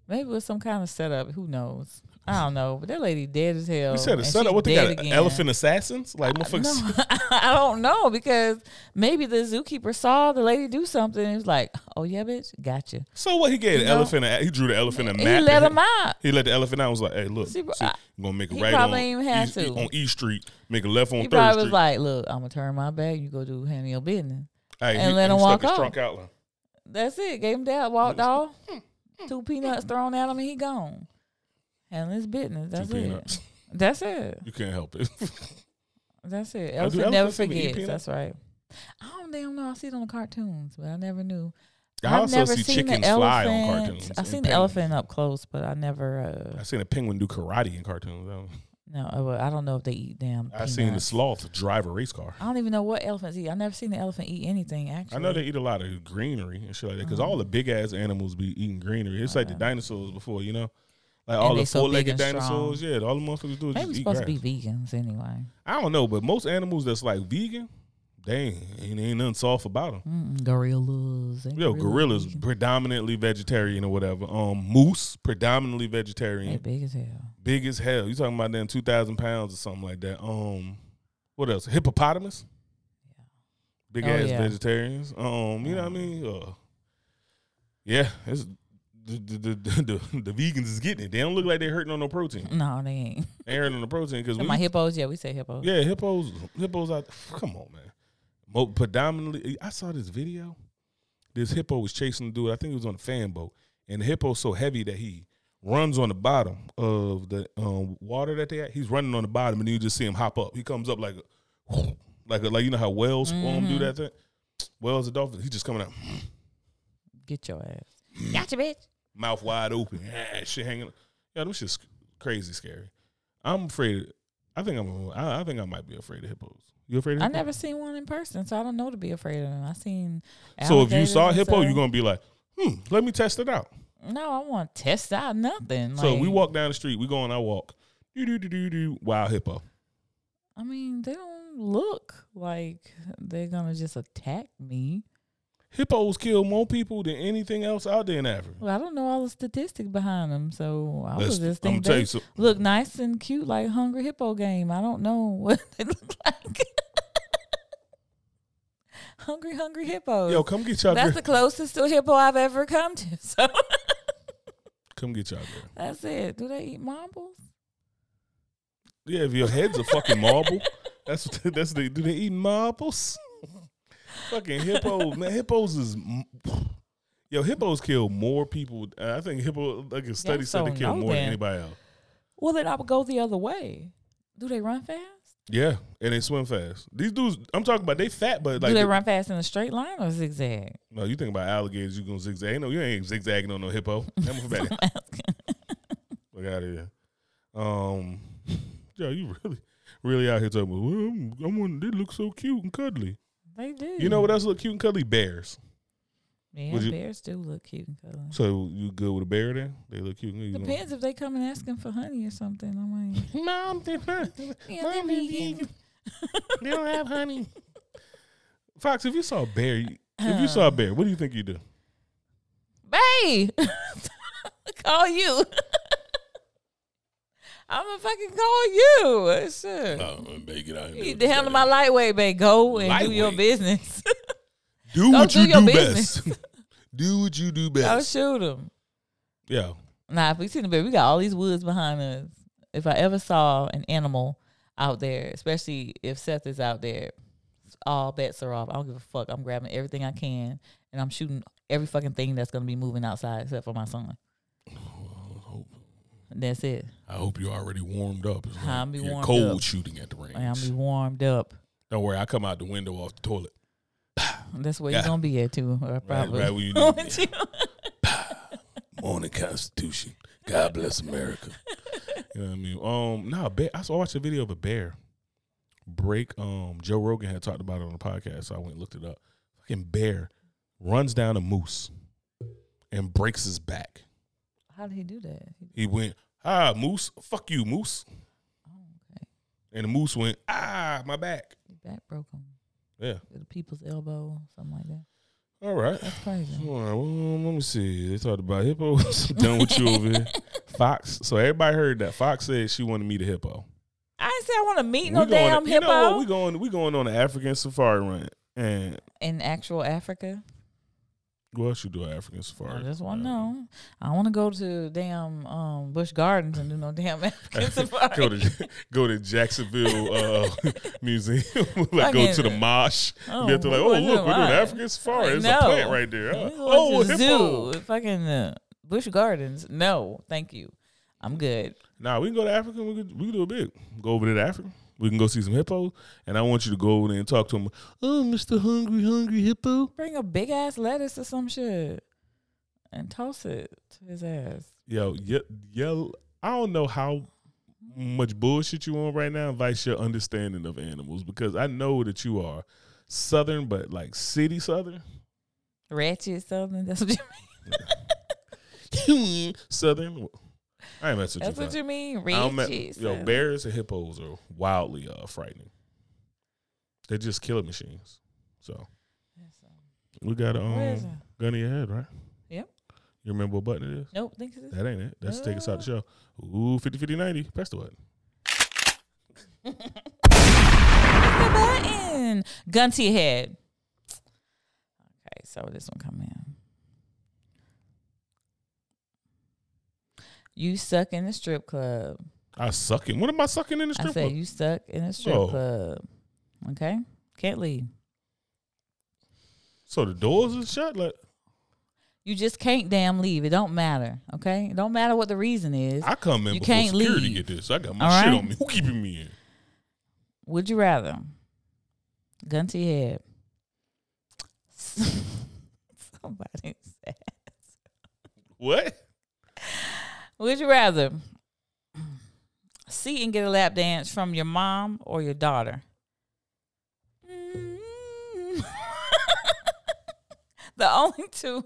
Maybe it was some kind of setup. Who knows? I don't know. But that lady dead as hell. You said a setup. What they got? again. Elephant assassins? Like motherfuckers. No, I don't know because maybe the zookeeper saw the lady do something and was like, "Oh yeah, bitch, gotcha." So what? He gave the You know? elephant. A, he drew the elephant a map. He let him out. He let the elephant out. and Was like, hey, look, See, see, I'm gonna make a right on East, to. on E Street, make a left on He Third probably Street. was like, "Look, I'm gonna turn my back. You go do handle your business." Hey, and he, let him walk off. That's it. Gave him that. Walked off. Two peanuts thrown at him and he gone. Handling his business. That's Two it. peanuts. That's it. You can't help it. That's it. do Elephant never eat forgets. That's right. I don't damn know. I see it on the cartoons, but I never knew. I I've also never see seen chickens the fly elephant. on cartoons. I've and seen the penguins. elephant up close, but I never. I Uh, seen a penguin do karate in cartoons. Don't- no, uh, well, I don't know if they eat damn. I've seen the peanuts. sloth drive a race car. I don't even know what elephants eat. I never seen the elephant eat anything. Actually, I know they eat a lot of greenery and shit like that because Uh-huh. all the big ass animals be eating greenery. It's like the dinosaurs before, you know, like And all the so four legged dinosaurs. Yeah, all the motherfuckers do is Maybe just eat supposed grass. to be vegans anyway. I don't know, but most animals that's like vegan, they ain't, ain't, nothing soft about them. Mm-mm, gorillas. Yo, gorillas vegan. predominantly vegetarian or whatever. Um, moose predominantly They vegetarian, big as hell. big as hell. You talking about them two thousand pounds or something like that? Um, what else? Hippopotamus, Yeah. big Oh, ass yeah. vegetarians. Um, you know what I mean? Uh, yeah, it's the the, the the vegans is getting it. They don't look like they're hurting on no protein. No, they ain't. They hurting on the protein because My hippos, yeah, we say hippos. yeah, hippos, hippos out. Come on, man. Mo- predominantly, I saw this video. This hippo was chasing the dude. I think it was on a fan boat, and the hippo's so heavy that he runs on the bottom of the um, water that they at. He's running on the bottom, and you just see him hop up. He comes up like, a, like, a, like you know how whales um, do that thing. Whales and dolphin. He's just coming out, Get your ass. Gotcha, bitch. Mouth wide open, shit hanging. Yeah, them shit's crazy scary. I'm afraid. I think I'm. I, I think I might be afraid of hippos. You afraid of I never seen one in person, so I don't know to be afraid of them. I seen. So if you saw a hippo, stuff. you're gonna be like, hmm, let me test it out. No, I want to test out nothing. so we walk down the street, we go on our walk. Do do do do do. Wild hippo. I mean, they don't look like they're gonna just attack me. Hippos kill more people than anything else out there in Africa. Well, I don't know all the statistics behind them, so I Let's- was just thinking they so. look nice and cute like Hungry Hippo game. I don't know what they look like. hungry, hungry hippos. Yo, come get y'all. That's the closest to a hippo I've ever come to. So come get y'all. Girl. that's it. Do they eat marbles? Yeah, if your head's a fucking marble, that's what that's the. Do they eat marbles? Fucking hippos, man. Hippos is. Yo, hippos kill more people. uh, I think hippo, like a study said, they kill more than anybody else. Well, then I would go the other way. Do they run fast? Yeah, and they swim fast. These dudes, I'm talking about, they fat, but like Do they the- run fast in a straight line or zigzag? No, you think about alligators, you gonna zigzag. No, you ain't zigzagging on no hippo. I'm. Asking. Look out of here. Um, yo, you really, really out here talking about. Well, I'm, I'm they look so cute and cuddly. They do. You know what else look cute and cuddly? Bears. Yeah, Would you- bears do look cute and cuddly. So you good with a bear? Then they look cute. You gonna- Depends if they come and asking for honey or something. I'm like, Mom, they, yeah, Mom, they they vegan. vegan. they don't have honey. Fox, if you saw a bear, you- if you uh, saw a bear, what do you think you do? Bae, call you. I'm gonna fucking call you. Shit. Oh, bear, get out You need to handle my lightweight, babe. Go and do your business. Do Go what do you your do business. best. do what you do best. I'll shoot him. Yeah. Nah, if we see the bear, we got all these woods behind us. If I ever saw an animal out there, especially if Seth is out there, all bets are off. I don't give a fuck. I'm grabbing everything I can and I'm shooting every fucking thing that's gonna be moving outside except for my son. That's it. I hope you're already warmed up. I'll like be you're warmed cold up. shooting at the range. I'm be warmed up. Don't worry, I come out the window off the toilet. That's where you're gonna be at too. Or probably. right where you need me. Morning Constitution. God bless America. you know what I mean? Um, no, bear, I saw I watched a video of a bear break. Um, Joe Rogan had talked about it on the podcast, so I went and looked it up. Fucking bear runs down a moose and breaks his back. How did he do that? He went, ah, moose, fuck you, moose. Oh, okay. And the moose went, ah, my back. His back broke him. Yeah. The people's elbow, something like that. All right. That's crazy. All right, well, let me see. They talked about hippos. I'm done with you over here. Fox. So everybody heard that. Fox said she wanted to meet a hippo. I didn't say I want to meet We no damn you know what? We going we going on an African safari run. And in actual Africa. What else you do an African safari? I just want to know. I don't want to go to damn um, Busch Gardens and do no damn African safari. go to go to Jacksonville uh, Museum. like go to the MOSH. Oh, you have to like, oh look, we're doing the African safari. There's No. a plant right there. Oh, the zoo, fucking uh, Busch Gardens. No, thank you. I'm good. Nah, we can go to Africa. We can, we can do a big. Go over to Africa. We can go see some hippos, and I want you to go over there and talk to them. Oh, Mister Hungry Hungry Hippo. Bring a big ass lettuce or some shit and toss it to his ass. Yo, ye- yell. I don't know how much bullshit you on right now. Vice your understanding of animals because I know that you are southern, but like city southern. Ratchet something. That's what you mean. southern. I ain't messing with That's you. what you mean. Don't me- yo, bears and hippos are wildly uh, frightening. They're just killing machines. So we got a um, it? gun in your head, right? Yep. You remember what button it is? Nope. Think it's That ain't it. That's take us out the show. Ooh, 50 50 90. Press the button. the button. Gun to your head. Okay, so this one come in. You suck in the strip club. I suck in. What am I sucking in the strip I said club? you suck in a strip Oh. club. Okay, can't leave. So the doors is shut? Like You just can't damn leave. It don't matter. Okay, it don't matter what the reason is. I come in You before can't security leave. get this. I got my All shit right? on me. Who keeping me in? Would you rather? Gun to your head. Somebody said. What? Would you rather see and get a lap dance from your mom or your daughter? The only two.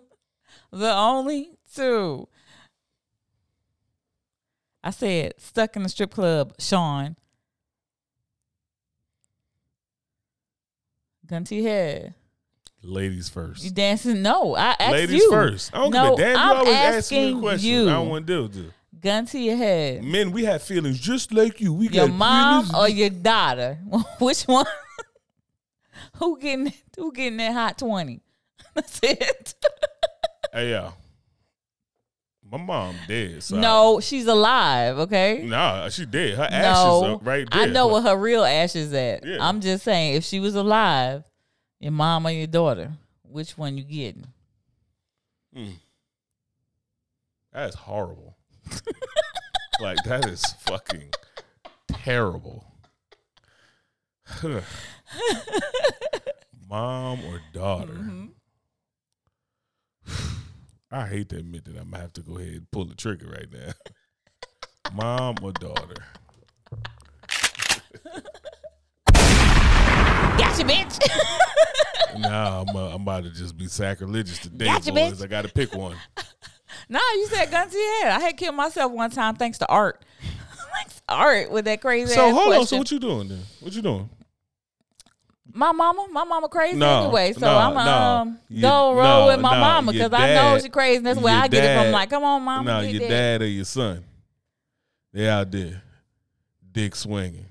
The only two. I said stuck in the strip club, Sean. Gun to your head. Ladies first. You dancing? No, I asked Ladies you. first. I don't no, give a damn. You I'm always ask me a question. you. I don't want to deal with it. Gun to your head. Men, we have feelings just like you. We Your got mom feelings. or your daughter? Which one? who getting who getting that hot twenty? That's it. Hey, yeah. My mom dead. So no, she's alive. Okay. Nah, she dead. Her ashes no, are right there. I know where her real ashes at. Yeah. I'm just saying, if she was alive, your mom or your daughter, which one you getting? That's horrible. like that is fucking terrible. Mom or daughter. Mm-hmm. I hate to admit that I'm gonna have to go ahead and pull the trigger right now. Mom or daughter. Gotcha, bitch. Nah, I'm, uh, I'm about to just be sacrilegious today, Gotcha, boys. bitch. I got to pick one. no, you said gun to your head. I had killed myself one time thanks to art. thanks to art with that crazy. So ass hold on. So what you doing then? What you doing? my mama, my mama crazy No, anyway. So no, I'm no. um go roll with my mama because I know she crazy. That's where I get it from. Like, come on, mama, no, your that. dad or your son. They out there, dick swinging.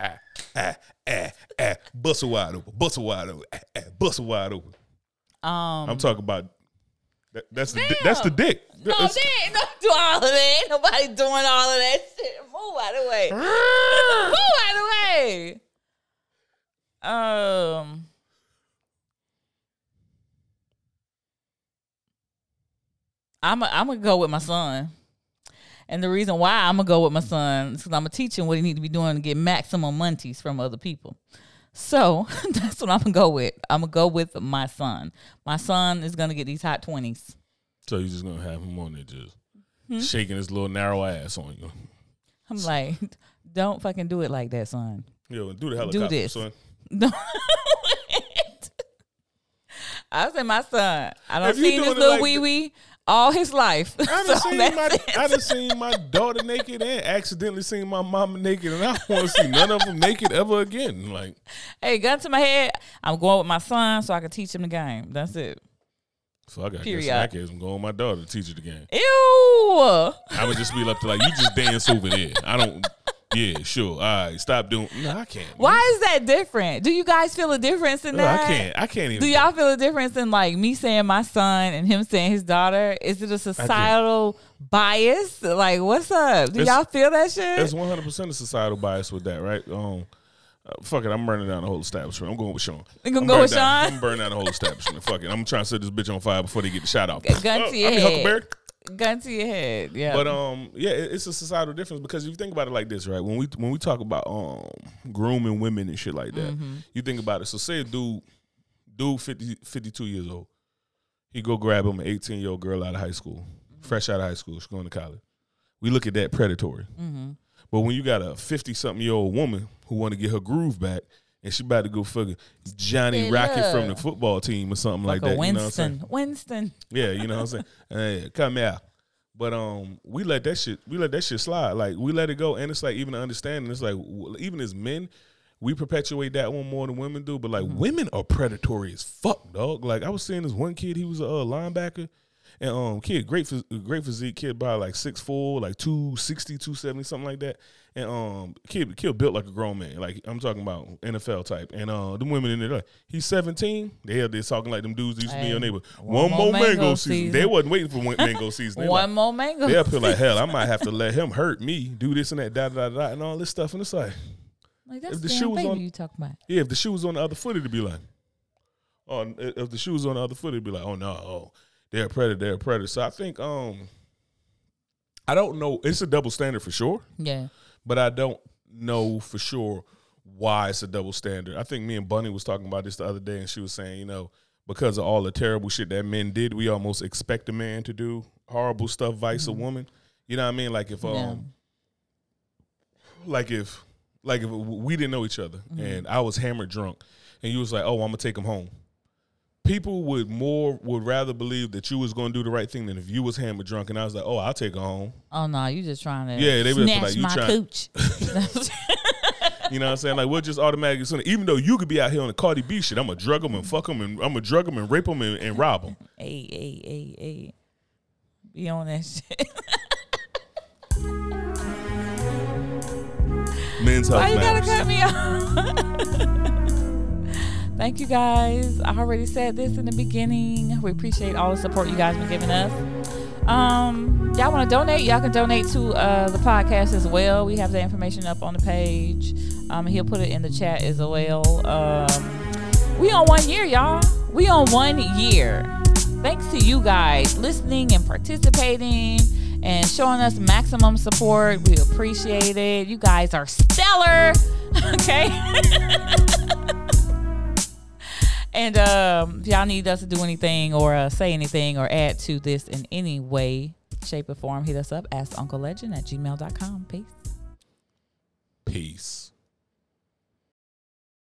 Ah, ah, ah, ah, bust it wide open, bust it wide open, ah, ah, bust wide open. Um, I'm talking about that, that's the di- that's the dick. no, That's- they ain't no do all of that. Ain't nobody doing all of that shit. Move out of the way. Move out of the way. Um. I'm i I'm gonna go with my son, and the reason why I'm gonna go with my son is because I'm gonna teach him what he need to be doing to get maximum monies from other people. So that's what I'm gonna go with. I'm gonna go with my son. My son is gonna get these hot twenties. So you're just gonna have him on there just Hmm? shaking his little narrow ass on you. I'm like, don't fucking do it like that, son. Yo, do the helicopter, do this. son. Don't. I say my son. I don't seen this little like wee wee all his life. I done So seen my it. I done seen my daughter naked and accidentally seen my mama naked, and I don't want to see none of them naked ever again. Like, hey, gun to my head. I'm going with my son so I can teach him the game. That's it. so I got to guess in Period. case, I'm going with my daughter to teach her the game. Ew. I would just be up to like, you just dance over there. I don't. Yeah, sure. All right, stop doing. No, I can't. man. Why is that different? Do you guys feel a difference in No, that? I can't. I can't even. Do y'all feel a difference in like me saying my son and him saying his daughter? Is it a societal bias? Like, what's up? Do It's- y'all feel that shit? There's 100 percent of societal bias with that, right? Um, uh, fuck it, I'm burning down the whole establishment. I'm going with Sean. You gonna I'm go with down- Sean? I'm burning down the whole establishment. fuck it, I'm trying to set this bitch on fire before they get the shot out. Gun to your I mean, head. Huckleberry. Gun to your head. Yeah. But um, yeah, it's a societal difference because if you think about it like this, right? When we when we talk about um grooming women and shit like that, Mm-hmm. you think about it. So say a dude, dude 50, 52 years old, he go grab him an eighteen year old girl out of high school, fresh out of high school, she's going to college. We look at that predatory. Mm-hmm. But when you got a fifty something year old woman who want to get her groove back. And she about to go fucking Johnny Hey, Rocket from the football team or something like, like that. a You know what I'm saying? Winston. Winston. Yeah, you know what I'm saying? Hey, come here. But um, we let that shit, we let that shit slide. Like we let it go, and it's like even understanding. It's like even as men, we perpetuate that one more than women do. But like women are predatory as fuck, dog. Like I was seeing this one kid, he was a uh, linebacker, and um, kid, great, phys- great physique, kid, by like six 6'4", like 260, 270, something like that. And um, kid, kid built like a grown man. Like I'm talking about NFL type. And uh, the women in there, like he's 17. They are they talking like them dudes used to be in your neighbor. one One, more mango, mango season. season. They wasn't waiting for one mango season. They One like, more mango. they up here like hell. I might have to let him hurt me, do this and that, da da da, da and all this stuff. And it's like, Like that's if the shoe was on- you talking about. yeah, if the shoe was on the other foot, it'd be like, oh, if the shoe was on the other foot, it'd be like, oh no, oh, they're a predator, they're a predator. So I think, um, I don't know. It's a double standard for sure, Yeah. But I don't know for sure why it's a double standard. I think me and Bunny was talking about this the other day, and she was saying, you know, because of all the terrible shit that men did, we almost expect a man to do horrible stuff vice a woman. You know what I mean? Like if um, Yeah. like if like if we didn't know each other and I was hammered drunk and you was like, "Oh, I'm gonna take him home." People would more would rather believe that you was gonna do the right thing than if you was hammered drunk and I was like, "Oh, I'll take her home." Oh no, you just trying to Yeah, they snatch like, you my trying- cooch. You know what I'm saying? Like we'll just automatically even though you could be out here on the Cardi B shit, I'm gonna drug them and fuck them and I'm gonna drug them and rape them and, and rob them. hey, hey, hey, hey. Be on that shit. Men's health Why you gotta cut me off? Thank you guys. I already said this in the beginning. We appreciate all the support you guys been giving us. Um, y'all want to donate? Y'all can donate to uh, the podcast as well. We have the information up on the page. Um, he'll put it in the chat as well. Um, we on one year, y'all. We on one year. Thanks to you guys listening and participating and showing us maximum support. We appreciate it. You guys are stellar. Okay. and um, if y'all need us to do anything or uh, say anything or add to this in any way, shape, or form, hit us up. Ask Uncle Legend at gmail.com. Peace. Peace.